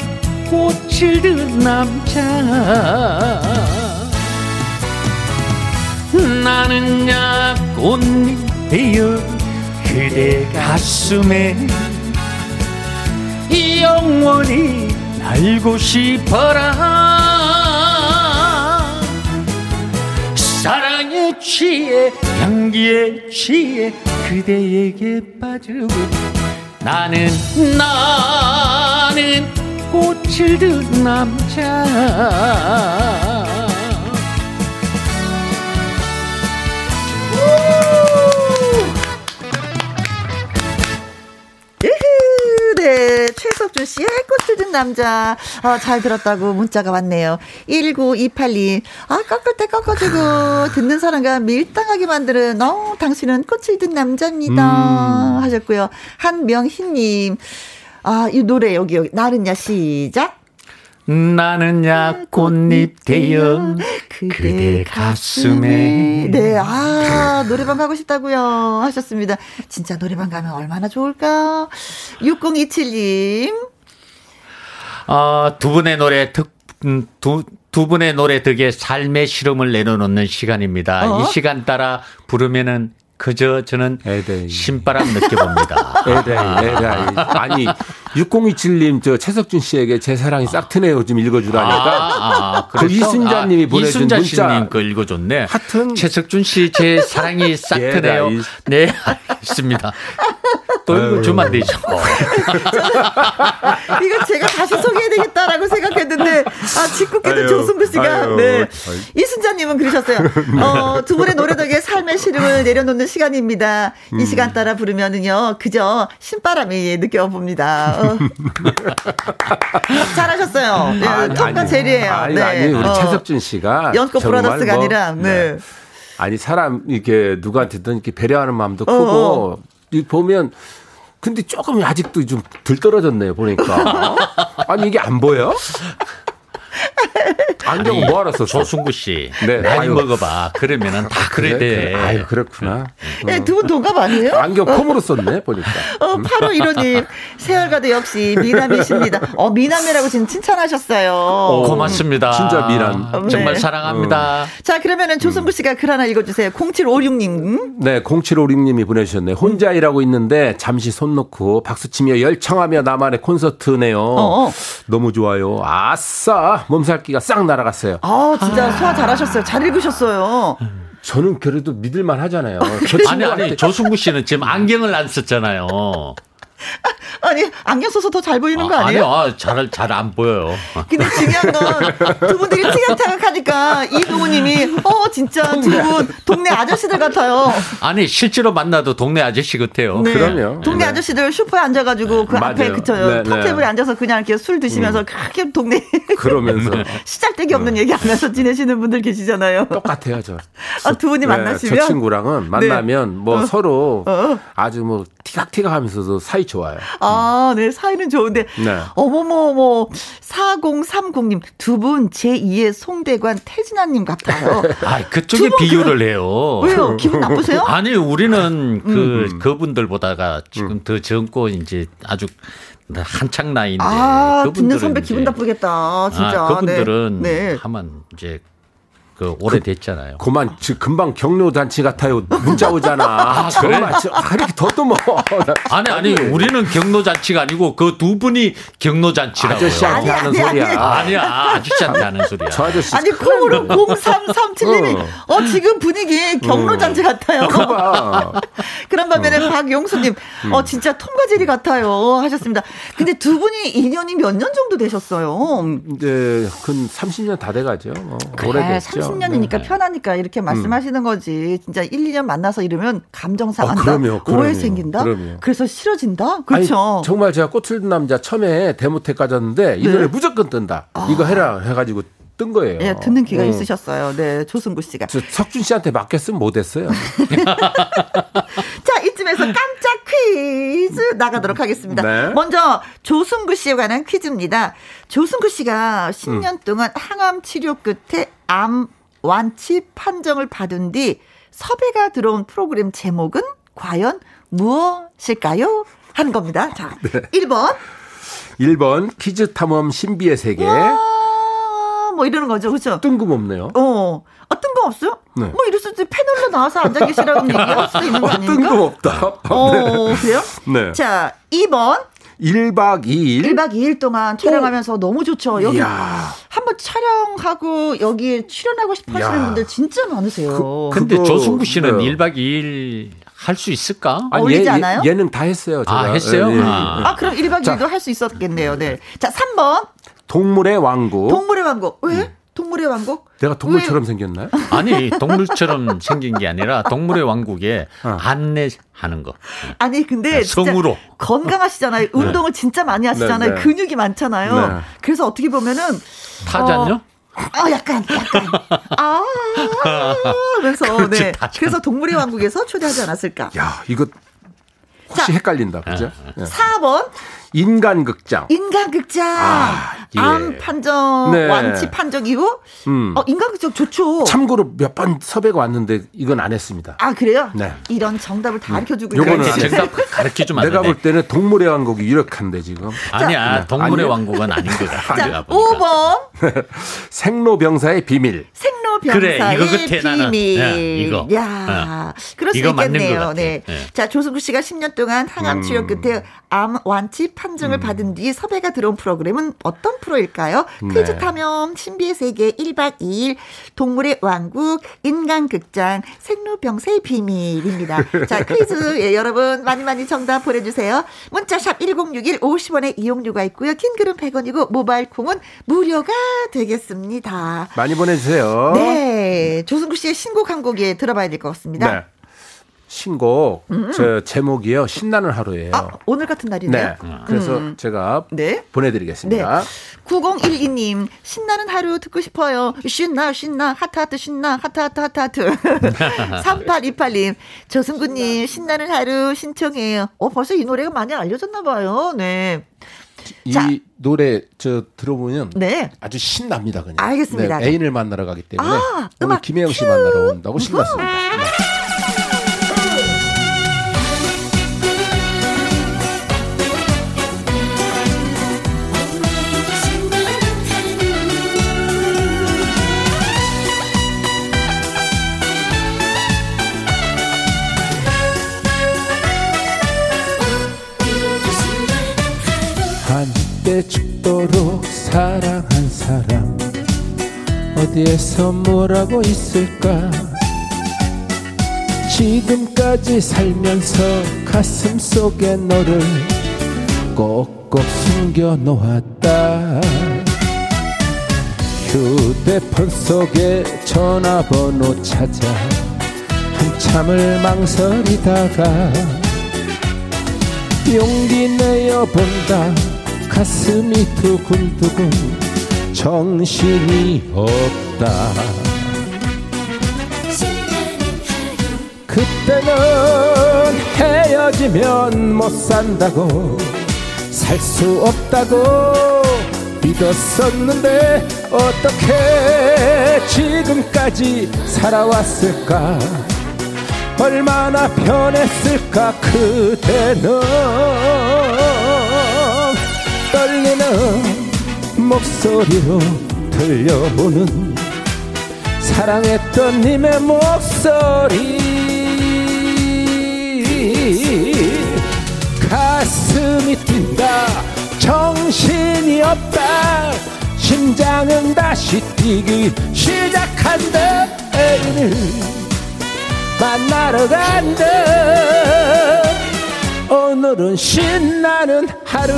꽃을 든 남자 나는 되어 그대 가슴에 영원히 알고 싶어라. 사랑에 취해 향기에 취해 그대에게 빠지고 나는 나는 꽃을 든 남자 네, 최석준 씨의 꽃을 든 남자. 어, 잘 들었다고 문자가 왔네요. 19282. 아, 꺾을 때 꺾어주고, 듣는 사람과 밀당하게 만드는, 어, 당신은 꽃을 든 남자입니다. 음. 하셨고요. 한명희님. 아, 이 노래 여기, 여기. 나른야 시작. 나는 야 꽃잎 되어 그대 가슴에 네, 아 노래방 가고 싶다고요 하셨습니다. 진짜 노래방 가면 얼마나 좋을까? 6027님. 어, 두 분의 노래 특, 음, 두, 두 분의 노래 덕에 삶의 실험을 내려놓는 시간입니다. 어? 이 시간 따라 부르면은 그저 저는 에데이. 신바람 느껴봅니다. 에데이, 에데이. 아니, 6027님, 저 최석준 씨에게 제 사랑이 싹 트네요. 좀 읽어주라니까. 아, 아, 그 이순자님이 아, 보내준 이순자 문자. 거 읽어줬네. 하여튼. 최석준 씨, 제 사랑이 싹 트네요. 네, 알겠습니다. 또 이거 주면 안 되죠. 이거 제가 다시 소개해야 되겠다라고 생각했는데, 아, 직국에도 조승구 씨가, 아유, 네. 아유. 이순자님은 그러셨어요. 어, 두 분의 노래 덕에 삶의 시름을 내려놓는 시간입니다. 이 음. 시간 따라 부르면은요, 그저 신바람이 느껴봅니다. 어. 잘하셨어요. 네, 아, 톱과 젤이에요. 아니, 네. 아니, 우리 어. 최석준 씨가. 연꽃 브라더스가 뭐, 아니라, 네. 네. 아니, 사람, 이렇게 누구한테든 이렇게 배려하는 마음도 어, 크고, 어. 보면 근데 조금 아직도 좀 덜 떨어졌네요 보니까 아니 이게 안 보여? 안경 뭐 알았어? 조승구 씨. 네. 많이 아유. 먹어봐. 그러면은 다 그래, 그래 돼. 아유, 그렇구나. 네, 두분 동갑 아니에요? 안경 콤으로 썼네, 보니까. 어, 8호 1호님. 세월가도 역시 미남이십니다. 어, 미남이라고 지금 칭찬하셨어요. 어, 고맙습니다. 진짜 미남. 네. 정말 사랑합니다. 어. 자, 그러면은 조승구 씨가 글 하나 읽어주세요. 0756님. 네, 0756님이 보내주셨네. 혼자 일하고 있는데 잠시 손 놓고 박수치며 열청하며 나만의 콘서트네요. 어어. 너무 좋아요. 아싸! 몸살기가 싹 날아갔어요. 아, 진짜 소화 잘하셨어요. 잘 읽으셨어요. 저는 그래도 믿을만 하잖아요. 아니, 아니, 조승구 씨는 지금 안경을 안 썼잖아요. 아니 안경 써서 더 잘 보이는 거 아, 아니에요? 아니요, 잘잘 안 보여요. 근데 중요한 건 두 분들이 티격타격하니까 이동우님이 어 진짜 두 분 동네 아저씨들 같아요. 아니 실제로 만나도 동네 아저씨 같아요. 네. 그럼요. 동네 네. 아저씨들 슈퍼에 앉아가지고 그 맞아요. 앞에 그쳐요 네, 네. 탑테이블에 앉아서 그냥 이렇게 술 드시면서 음. 그렇게 동네 그러면서 시잘데기 없는 음. 얘기하면서 지내시는 분들 계시잖아요. 똑같아요 저. 아, 두 분이 만나시면 저 친구랑은 만나면 뭐 어. 서로 어. 아주 뭐 티각티각하면서도 사이 좋아요. 아, 네 사이는 좋은데 네. 어머머머 4030님 두 분 제2의 송대관 태진아님 같아요. 아, 그쪽에 비교를 그, 해요. 왜요? 기분 나쁘세요? 아니 우리는 그 음. 그분들보다가 지금 음. 더 젊고 이제 아주 한창 나이인데 아, 듣는 선배 기분 나쁘겠다. 진짜. 아, 그분들은 네. 네. 하면 이제 그 오래됐잖아요. 그, 그만 금방 경로 단치 같아요. 문자 오잖아. 아, 그래? 아, 이렇게 더듬어. 아니 아니 우리는 경로 잔치가 아니고 그 두 분이 경로 잔치라고 아저씨한테 하는 아니, 소리야. 아니, 야 아저씨한테 하는 소리야. 저 아저씨. 아니 콩으로 0337님이 어. 어 지금 분위기 경로 잔치 같아요. 그런 반면에 어. 박용수님 음. 어 진짜 통과제리 같아요 하셨습니다. 근데 두 분이 인연이 몇 년 정도 되셨어요? 이제 근 30년 다 돼가죠. 뭐 그래, 오래됐죠. 10년이니까 네. 편하니까 이렇게 말씀하시는 음. 거지. 진짜 1, 2년 만나서 이러면 감정 상한다. 어, 그럼요, 그럼요, 오해 생긴다. 그럼요. 그래서 싫어진다. 그렇죠. 정말 제가 꽃을 든 남자 처음에 데모텍 가졌는데 이 노래 네. 무조건 뜬다. 아. 이거 해라 해가지고 뜬 거예요. 네, 듣는 귀가 음. 있으셨어요. 네, 조승구 씨가. 석준 씨한테 맡겼으면 못했어요. 자, 이쯤에서 깜짝 퀴즈 나가도록 하겠습니다. 네. 먼저 조승구 씨에 관한 퀴즈입니다. 조승구 씨가 10년 음. 동안 항암 치료 끝에 암 완치 판정을 받은 뒤 섭외가 들어온 프로그램 제목은 과연 무엇일까요? 하는 겁니다. 자, 네. 1번. 1번 퀴즈 탐험 신비의 세계. 뭐 이러는 거죠. 그렇죠? 뜬금없네요. 어. 아, 뜬금없어요? 네. 뭐 이랬을 때 패널로 나와서 앉아 계시라고 얘기할 수도 있는 거 아닙니까? 뜬금없다. 어, 네. 그래요? 네. 자, 2번. 1박 2일. 1박 2일 동안 촬영하면서 오. 너무 좋죠. 여기 한번 촬영하고 여기에 출연하고 싶어 하시는 분들 진짜 많으세요. 그, 근데 조승구 씨는 네. 1박 2일 할 수 있을까? 아니, 어울리지 예, 않아요? 예능 다 했어요. 제가. 아, 했어요? 예, 예, 아. 아. 그럼 1박 2일도 할 수 있었겠네요. 네. 자, 3번. 동물의 왕국. 동물의 왕국. 왜? 음. 동물의 왕국? 내가 동물처럼 왜? 생겼나요? 아니 동물처럼 생긴 게 아니라 동물의 왕국에 어. 안내하는 거. 아니 근데 성으로 건강하시잖아요. 네. 운동을 진짜 많이 하시잖아요. 네, 네. 근육이 많잖아요. 네. 그래서 어떻게 보면은 타잔요? 어, 아, 약간, 약간. 아, 그래서, 네. 그래서 동물의 왕국에서 초대하지 않았을까. 야, 이거 혹시 자, 헷갈린다. 그죠? 네. 4번. 인간극장. 인간극장. 아, 예. 암 판정, 네. 완치 판정 이후. 음. 어, 인간극장 좋죠. 참고로 몇 번 섭외가 왔는데 이건 안 했습니다. 아, 그래요? 네. 이런 정답을 다 가르쳐 주고 있는 정답 가르쳐 주면 내가 볼 때는 동물의 왕국이 유력한데 지금. 아니야. 자, 동물의 아니요. 왕국은 아닌 거다. 자, 5번. 생로병사의 비밀. 생로병사의 그래, 이거 끝에 비밀. 나는, 야, 이거. 야. 어. 그럴 수 있겠네요. 네. 네. 자, 조승구 씨가 10년 동안 항암 치료 음. 끝에 암 완치 판정을 음. 받은 뒤 섭외가 들어온 프로그램은 어떤 프로일까요? 네. 퀴즈 탐험, 신비의 세계 1박 2일, 동물의 왕국, 인간극장, 생로병사의 비밀입니다. 자, 퀴즈, 예, 여러분 많이 많이 정답 보내주세요. 문자샵 1061 50원의 이용료가 있고요. 킹글은 100원이고 모바일 콩은 무료가 되겠습니다. 많이 보내주세요. 네. 조승구 씨의 신곡 한 곡에 들어봐야 될 것 같습니다. 네. 신곡 음. 저 제목이요 신나는 하루예요. 아, 오늘 같은 날이네요. 네. 그래서 음. 제가 네. 보내드리겠습니다. 네. 9012님 신나는 하루 듣고 싶어요. 신나 신나 하트 하트 신나 하트 하트 하트 하트. 3828님 조승구님 신나는 하루 신청해요. 어 벌써 이 노래가 많이 알려졌나 봐요. 네. 이 자. 노래 저 들어보면 네. 아주 신납니다 그냥. 알겠습니다. 네, 애인을 만나러 가기 때문에 아, 오늘 김혜영 씨 만나러 온다고 신났습니다. 때 죽도록 사랑한 사람 어디에서 뭐라고 있을까? 지금까지 살면서 가슴 속에 너를 꼭꼭 숨겨 놓았다. 휴대폰 속에 전화번호 찾아 한참을 망설이다가 용기 내어 본다 가슴이 두근두근 정신이 없다. 그때는 헤어지면 못 산다고 살 수 없다고 믿었었는데 어떻게 지금까지 살아왔을까? 얼마나 변했을까? 그대는 떨리는 목소리로 들려오는 사랑했던 님의 목소리. 가슴이 뛴다. 정신이 없다. 심장은 다시 뛰기 시작한다. 애인을 만나러 간다 오늘은 신나는 하루.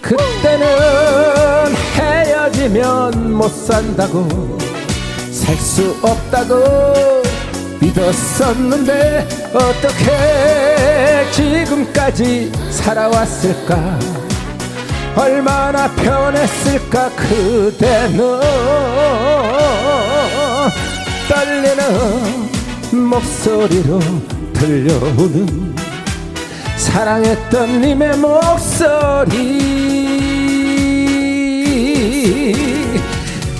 그때는 못 산다고 살 수 없다고 믿었었는데 어떻게 지금까지 살아왔을까? 얼마나 변했을까? 그대는 떨리는 목소리로 들려오는 사랑했던 님의 목소리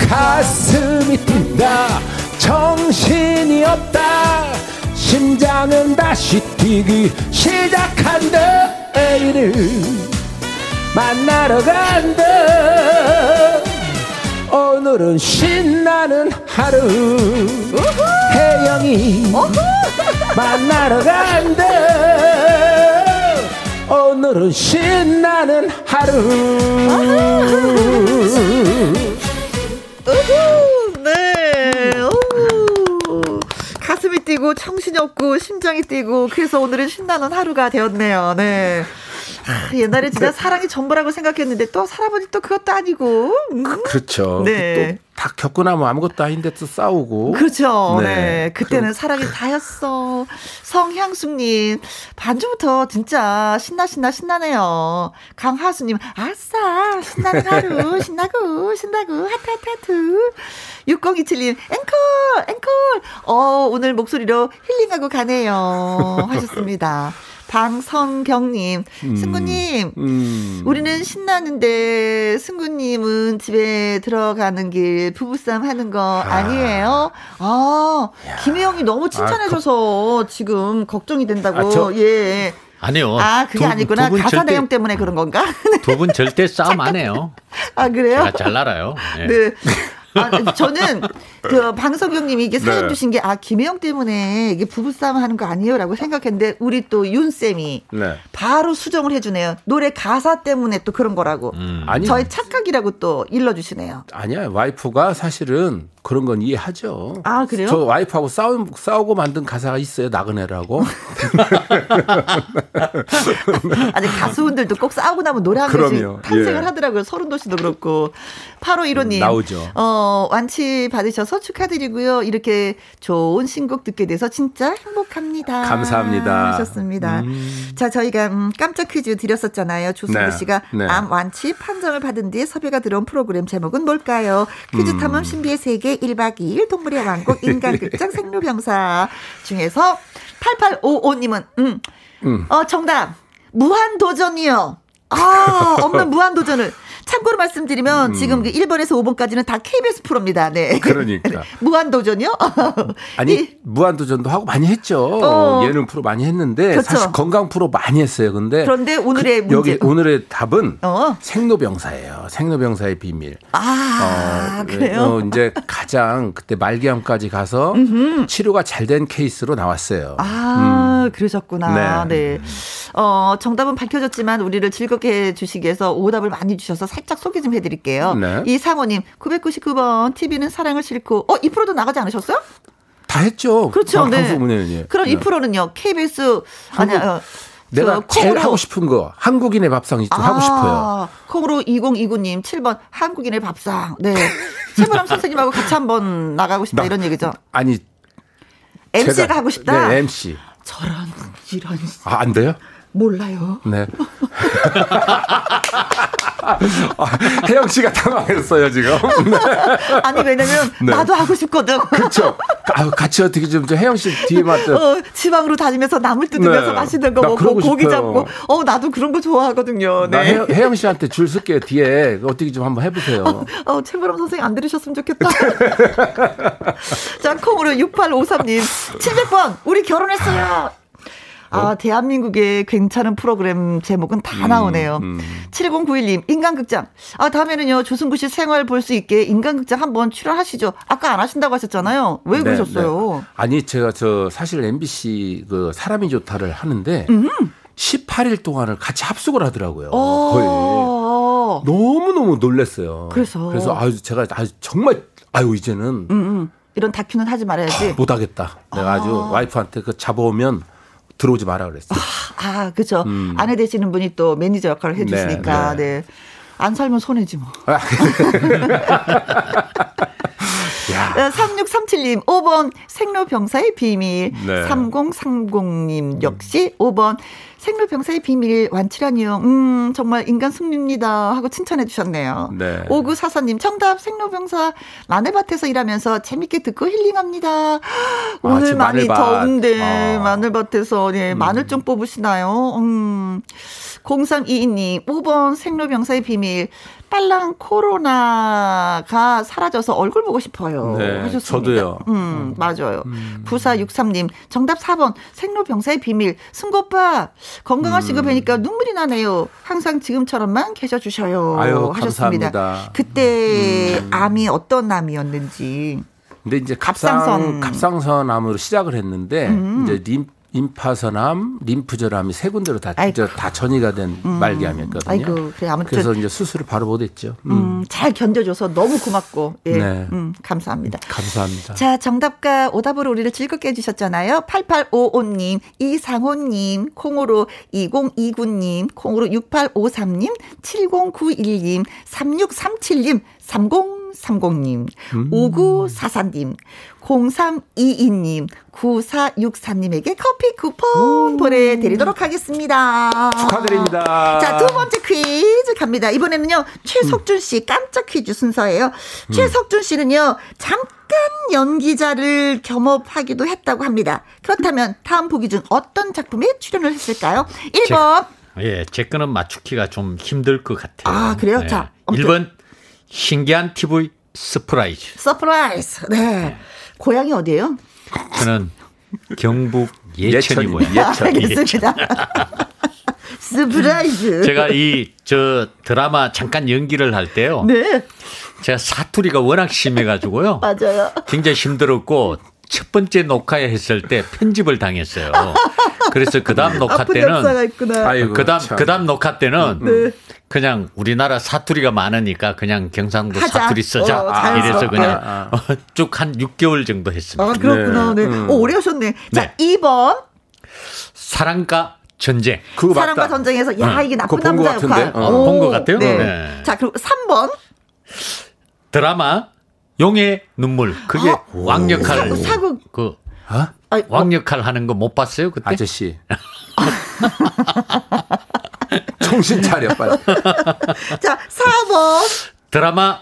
가슴이 뛴다. 정신이 없다. 심장은 다시 뛰기 시작한다. 애인을 만나러 간다. 오늘은 신나는 하루. 혜영이 만나러 간다. 오늘은 신나는 하루 네. 오. 가슴이 뛰고 정신이 없고 심장이 뛰고 그래서 오늘은 신나는 하루가 되었네요. 네. 아, 옛날에 진짜 사랑이 전부라고 생각했는데 또 살아보니 또 그것도 아니고. 음. 그, 그렇죠. 네. 또 다 겪고 나면 아무것도 아닌데 또 싸우고. 그렇죠. 네. 네. 그때는 그... 사랑이 다였어. 성향숙님, 반주부터 진짜 신나, 신나, 신나네요. 강하수님, 아싸, 신나는 하루, 신나고, 신나고, 하트, 하트, 하트. 6027님, 앵콜, 앵콜. 어, 오늘 목소리로 힐링하고 가네요. 하셨습니다. 방성경님, 음, 승구님, 음. 우리는 신나는데 승구님은 집에 들어가는 길 부부싸움 하는 거 아. 니에요 아, 김혜영이 너무 칭찬해줘서 아, 지금 걱정이 된다고. 아, 저, 예. 아니요. 아, 그게 두, 아니구나. 가사 절대, 내용 때문에 그런 건가? 두 분 절대 싸움 안 해요. 아, 그래요? 제가 잘 알아요. 네. 네. 아, 저는 그 방석영님이 이게 사연 네. 주신 게 아 김혜영 때문에 이게 부부싸움 하는 거 아니에요라고 생각했는데 우리 또 윤 쌤이 네. 바로 수정을 해주네요. 노래 가사 때문에 또 그런 거라고. 음. 아니 저의 착각이라고 또 일러주시네요. 아니야 와이프가 사실은 그런 건 이해하죠. 아 그래요? 저 와이프하고 싸우, 싸우고 만든 가사가 있어요. 나그네라고. 아니 가수분들도 꼭 싸우고 나면 노래 한 번씩 탄생을 예. 하더라고요. 서른도 씨도 그렇고. 8호 1호님. 음, 나오죠. 어, 완치 받으셔서 축하드리고요. 이렇게 좋은 신곡 듣게 돼서 진짜 행복합니다. 감사합니다. 하셨습니다. 음. 자, 저희가 음, 깜짝 퀴즈 드렸었잖아요. 조승우 네. 씨가 네. 암 완치 판정을 받은 뒤에 섭외가 들어온 프로그램 제목은 뭘까요? 퀴즈 음. 탐험 신비의 세계 1박 2일 동물의 왕국 인간극장 생로병사 중에서 8855님은 음. 음. 어, 정답. 무한도전이요. 아, 없는 무한도전을. 참고로 말씀드리면 음. 지금 1번에서 그 5번까지는 다 KBS 프로입니다. 네. 그러니까. 무한도전이요? 아니, 이, 무한도전도 하고 많이 했죠. 어. 예능 프로 많이 했는데 그렇죠. 사실 건강 프로 많이 했어요. 근데 그런데 오늘의 그, 문제 여기 오늘의 답은 어. 생로병사예요. 생로병사의 비밀. 아, 어, 그래요? 어, 이제 가장 그때 말기암까지 가서 음흠. 치료가 잘 된 케이스로 나왔어요. 아, 음. 그러셨구나. 네. 네. 어, 정답은 밝혀졌지만 우리를 즐겁게 해 주시기 위해서 오답을 많이 주셔서 살짝 소개 좀 해드릴게요. 네. 이상호님, 999번, TV는 사랑을 싣고, 어, 이 프로도 나가지 않으셨어요? 다 했죠. 그렇죠. 방, 네. 방송은, 그럼 네. 이 프로는요, KBS, 한국, 아니야, 어, 내가 제일 하고 싶은 거 한국인의 밥상 좀 아, 하고 싶어요. 콩으로 2029님 7번 한국인의 밥상. 네. 최보람 선생님하고 같이 한번 나가고 싶다 나, 이런 얘기죠. 아니 MC가 제가, 하고 싶다. 네, MC. 저런 이런. 아, 안 돼요? 몰라요. 네. 아, 혜영 씨가 당황했어요 지금. 네. 아니 왜냐면 네. 나도 하고 싶거든. 그렇죠. 아, 같이 어떻게 좀 혜영 씨 뒤에 맞죠. 어, 지방으로 다니면서 나물 뜯으면서 네. 맛있는 거 먹고 고기 싶어요. 잡고. 어 나도 그런 거 좋아하거든요. 네. 혜영, 혜영 씨한테 줄 쓸게요 뒤에 어떻게 좀 한번 해보세요. 어, 어 최보람 선생님 안 들으셨으면 좋겠다. 자 콩으로 6853님 700번 우리 결혼했어요. 아, 어? 대한민국의 괜찮은 프로그램 제목은 다 음, 나오네요. 음. 7091님, 인간극장. 아, 다음에는요, 조승구 씨 생활 볼 수 있게 인간극장 한번 출연하시죠. 아까 안 하신다고 하셨잖아요. 왜 네, 그러셨어요? 네. 아니, 제가 저 사실 MBC 그 사람이 좋다를 하는데 음. 18일 동안을 같이 합숙을 하더라고요. 어. 거의. 너무너무 놀랐어요. 그래서. 그래서 아주 제가 아주 정말 아유, 이제는. 음, 음. 이런 다큐는 하지 말아야지. 못하겠다. 내가 아. 주 와이프한테 그 잡아오면 들어오지 마라 그랬어요. 아, 아 그죠. 음. 아내 되시는 분이 또 매니저 역할을 해주시니까, 네. 네. 네. 안 살면 손해지 뭐. 아. 야. 3637님, 5번 생로병사의 비밀. 네. 3030님 역시 5번 생로병사의 비밀 완치라니요. 음, 정말 인간 승리입니다. 하고 칭찬해 주셨네요. 네. 5944님, 정답 생로병사 마늘밭에서 일하면서 재밌게 듣고 힐링합니다. 아, 오늘 많이 마늘밭. 더운데 아. 마늘밭에서 네, 음. 마늘 좀 뽑으시나요? 음. 0322님, 5번 생로병사의 비밀. 빨랑 코로나가 사라져서 얼굴 보고 싶어요. 네, 하셨습니다. 저도요. 음, 음. 맞아요. 음. 9463님, 정답 4번, 생로병사의 비밀. 승고빠, 건강하시고 음. 뵈니까 눈물이 나네요. 항상 지금처럼만 계셔주셔요. 아유, 하셨습니다. 감사합니다. 그때 음. 암이 어떤 암이었는지. 근데 이제 갑상선 갑상선 암으로 시작을 했는데 음. 이제 림 임파선암, 림프절암이 세 군데로 다, 다 전이가 된 음. 말기암이었거든요. 아이고, 그래, 아무튼. 그래서 이제 수술을 바로 못했죠. 음. 음, 잘 견뎌줘서 너무 고맙고, 예. 네. 음, 감사합니다. 감사합니다. 자, 정답과 오답으로 우리를 즐겁게 해주셨잖아요. 8855님, 이상호님, 콩으로 2029님, 콩으로 6853님, 7091님, 3637님, 3030님, 음. 5944님, 0322님, 9464님에게 커피 쿠폰 오. 보내드리도록 하겠습니다. 축하드립니다. 자, 두 번째 퀴즈 갑니다. 이번에는요, 최석준 씨 깜짝 퀴즈 순서예요. 음. 최석준 씨는요, 잠깐 연기자를 겸업하기도 했다고 합니다. 그렇다면 다음 보기 중 어떤 작품에 출연을 했을까요? 1번. 제, 예, 제 거는 맞추기가 좀 힘들 것 같아요. 아, 그래요? 네. 자, 아무튼. 1번 신기한 TV 서프라이즈. 서프라이즈. 네. 네. 고향이 어디예요? 저는 경북 예천이고요. 예천. 아, 알겠습니다. 서프라이즈. 제가 이 저 드라마 잠깐 연기를 할 때요. 네. 제가 사투리가 워낙 심해가지고요. 맞아요. 굉장히 힘들었고 첫 번째 녹화에 했을 때 편집을 당했어요. 그래서 그 다음 녹화 때는 그 다음 그 다음 녹화 때는 네. 그냥 우리나라 사투리가 많으니까 그냥 경상도 하자. 사투리 쓰자 어, 이래서 그냥 아, 아. 쭉 한 6개월 정도 했습니다. 아 그렇구나. 네. 네. 음. 오, 오래 하셨네. 자, 네. 2번 사랑과 전쟁. 그거 사랑과 맞다. 전쟁에서 야 응. 이게 나쁜 남자 역할. 어. 본것 같아요. 네. 네. 자 그리고 3번 드라마 용의 눈물. 그게 아, 왕역할 사극 그 어? 왕역할 하는 거 못 봤어요 그때? 아저씨. 정신 차려 빨리. 자 4번 드라마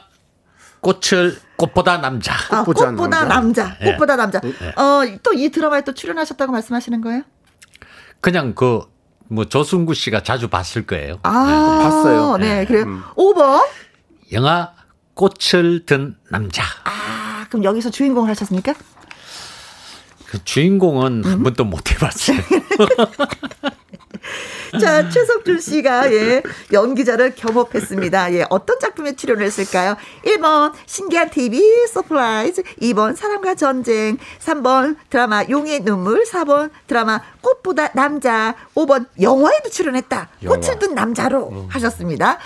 꽃을 꽃보다 남자. 아, 꽃보다, 꽃보다 남자. 남자. 네. 꽃보다 남자. 네. 어또 이 드라마에 또 출연하셨다고 말씀하시는 거예요? 그냥 그 뭐 조승구 씨가 자주 봤을 거예요. 아, 네. 봤어요. 네, 그래요. 음. 5번. 영화 꽃을 든 남자. 아, 그럼 여기서 주인공을 하셨습니까? 그 주인공은 음? 한 번도 못 해봤어요. 자, 최석준 씨가, 예, 연기자를 겸업했습니다. 예, 어떤 작품에 출연을 했을까요? 1번, 신기한 TV 서프라이즈. 2번, 사랑과 전쟁. 3번, 드라마 용의 눈물. 4번, 드라마 꽃보다 남자. 5번, 영화에도 출연했다. 영화. 꽃을 든 남자로 음. 하셨습니다.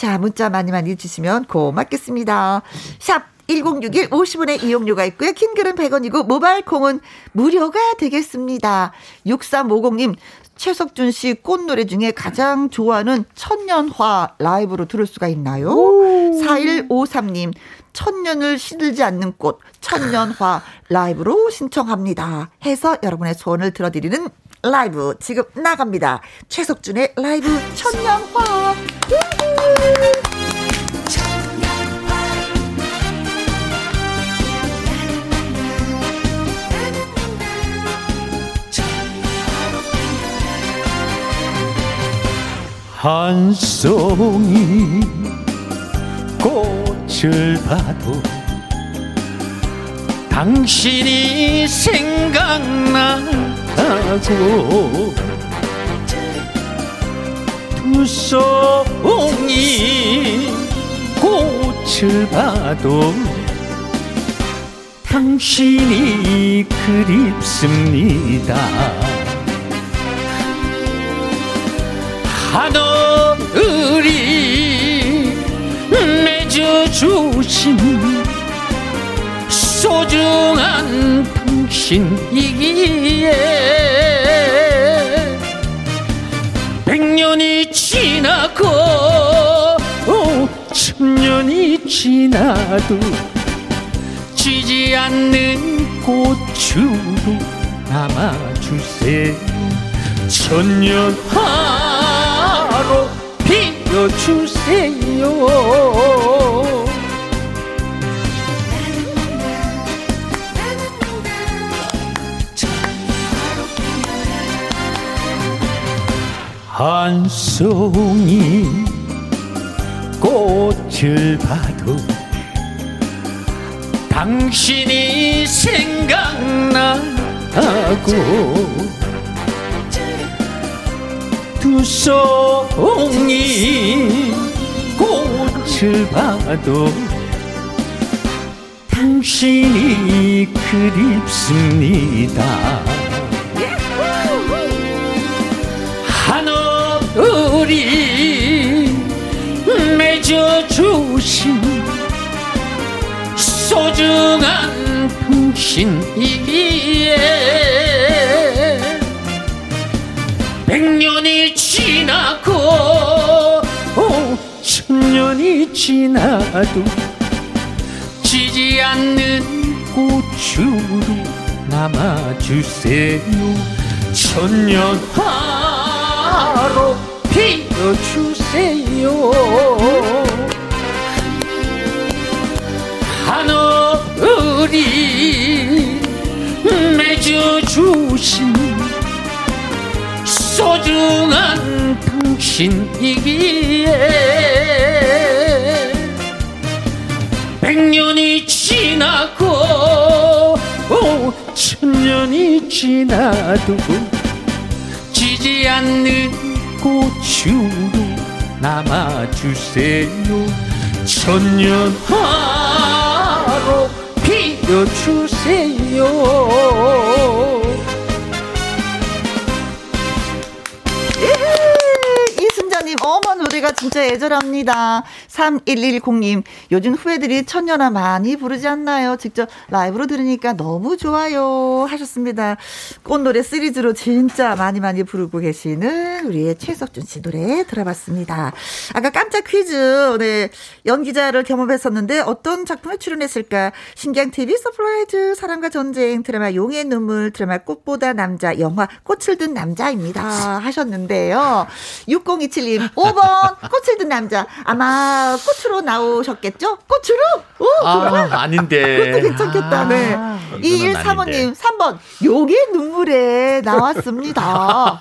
자, 문자 많이 많이 주시면 고맙겠습니다. 샵 1061 50원의 이용료가 있고요. 킹글은 100원이고 모바일 콩은 무료가 되겠습니다. 6350님 최석준 씨 꽃노래 중에 가장 좋아하는 천년화 라이브로 들을 수가 있나요? 4153님, 천년을 시들지 않는 꽃, 천년화 라이브로 신청합니다. 해서 여러분의 소원을 들어드리는 라이브 지금 나갑니다. 최석준의 라이브 천년화. 한 송이 꽃을 봐도 당신이 생각나고 두 송이 꽃을 봐도 당신이 그립습니다. 하늘이 맺어주신 소중한 당신이기에 백년이 지나고 천년이 지나도 지지 않는 꽃으로 남아주세요. 천년화로 피어주세요 한 송이 꽃을 봐도 당신이 생각나고 두 송이 꽃을 봐도 당신이 그립습니다. 하늘이 맺어주신 소중한 당신이기에 백년이 지나고 오, 천년이 지나도 지지 않는 꽃으로 남아주세요. 천년화로 피어 주세요. 하늘이 맺어 주신 소중한 당신이기에 백년이 지나고 오, 천년이 지나도 지지 않는 꽃으로 남아주세요. 천년화로 피어주세요 진짜 애절합니다. 3110님, 요즘 후배들이 천년아 많이 부르지 않나요? 직접 라이브로 들으니까 너무 좋아요. 하셨습니다. 꽃노래 시리즈로 진짜 많이 많이 부르고 계시는 우리의 최석준 씨 노래 들어봤습니다. 아까 깜짝 퀴즈, 네, 연기자를 겸업했었는데 어떤 작품에 출연했을까? 신기한 TV 서프라이즈, 사랑과 전쟁, 드라마 용의 눈물, 드라마 꽃보다 남자, 영화 꽃을 든 남자입니다. 하셨는데요. 6027님, 5번 69번 꽃을 든 남자 아마 꽃으로 나오셨겠죠? 꽃으로? 오, 아, 아닌데. 그것도 괜찮겠다. 네. 아, 2135님 3번 요게 눈물에 나왔습니다.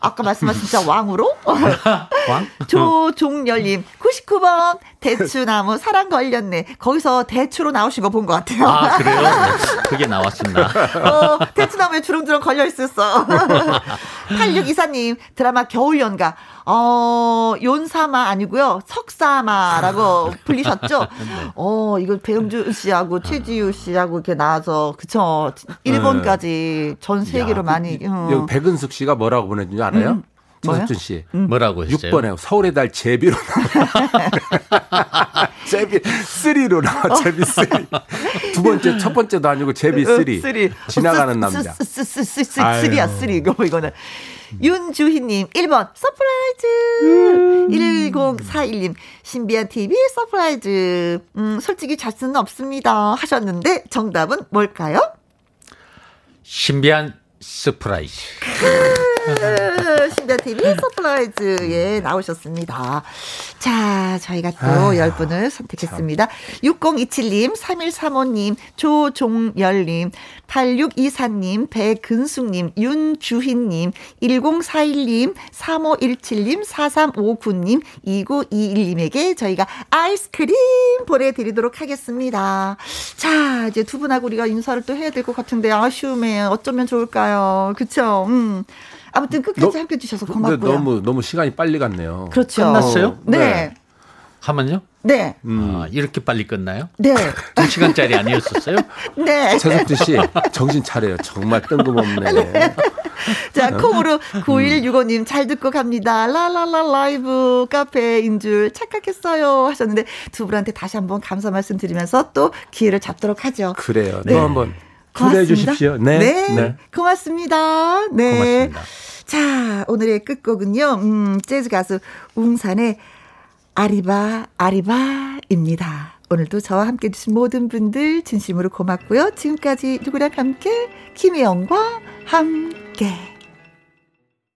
아까 말씀하신 진짜 왕으로? 왕? 조종열님 99번 대추나무 사랑 걸렸네. 거기서 대추로 나오신 거 본 것 같아요. 아 그래요? 그게 나왔습니다. 어, 대추나무에 주렁주렁 걸려 있었어. 8624님 드라마 겨울연가 어, 용사마 아니고요. 석사마라고 불리셨죠? 네. 어, 이거 배영주 씨하고 최지우 씨하고 이렇게 나와서 그쵸. 일본까지 전 세계로 야, 많이 음. 여기 백은숙 씨가 뭐라고 보내준지 알아요? 음. 최석준 씨. 음. 뭐라고 했어요? 6번에 서울의 달 제비로 나와. 제비 3로 나와. 제비 3. 두 번째 첫 번째도 아니고 제비 3. 3. 지나가는 남자. 3이야 3 이거 이거는. 윤주희님 1번 서프라이즈. 1041님 신비한 TV 서프라이즈. 음 솔직히 잘 수는 없습니다. 하셨는데 정답은 뭘까요? 신비한 서프라이즈 신비한 TV 서프라이즈에 나오셨습니다. 자, 저희가 또 아, 10분을 선택했습니다. 참. 6027님, 3135님, 조종열님, 8624님, 배근숙님, 윤주희님, 1041님, 3517님, 4359님, 2921님에게 저희가 아이스크림 보내드리도록 하겠습니다. 자, 이제 두 분하고 우리가 인사를 또 해야 될 것 같은데 아쉬움에 어쩌면 좋을까요? 그쵸? 음. 아무튼 끝까지 함께 해주셔서 고맙고요. 너무 너무 시간이 빨리 갔네요. 그렇죠. 끝났어요? 네. 네. 하면요? 네. 음. 아, 이렇게 빨리 끝나요? 네. 두 시간짜리 아니었었어요? 네. 최석주 씨, 정신 차려요. 정말 뜬금없네. 네. 자, 콩으로 9165님 잘 듣고 갑니다. 라라라 라이브 카페인 줄 착각했어요. 하셨는데 두 분한테 다시 한번 감사 말씀 드리면서 또 기회를 잡도록 하죠. 그래요. 네. 또 한번 초대해 주십시오. 네. 네. 네. 고맙습니다. 네. 고맙습니다. 자, 오늘의 끝곡은요. 음, 재즈 가수 웅산의 아리바 아리바입니다. 오늘도 저와 함께 해주신 모든 분들 진심으로 고맙고요. 지금까지 누구랑 함께 김혜영과 함께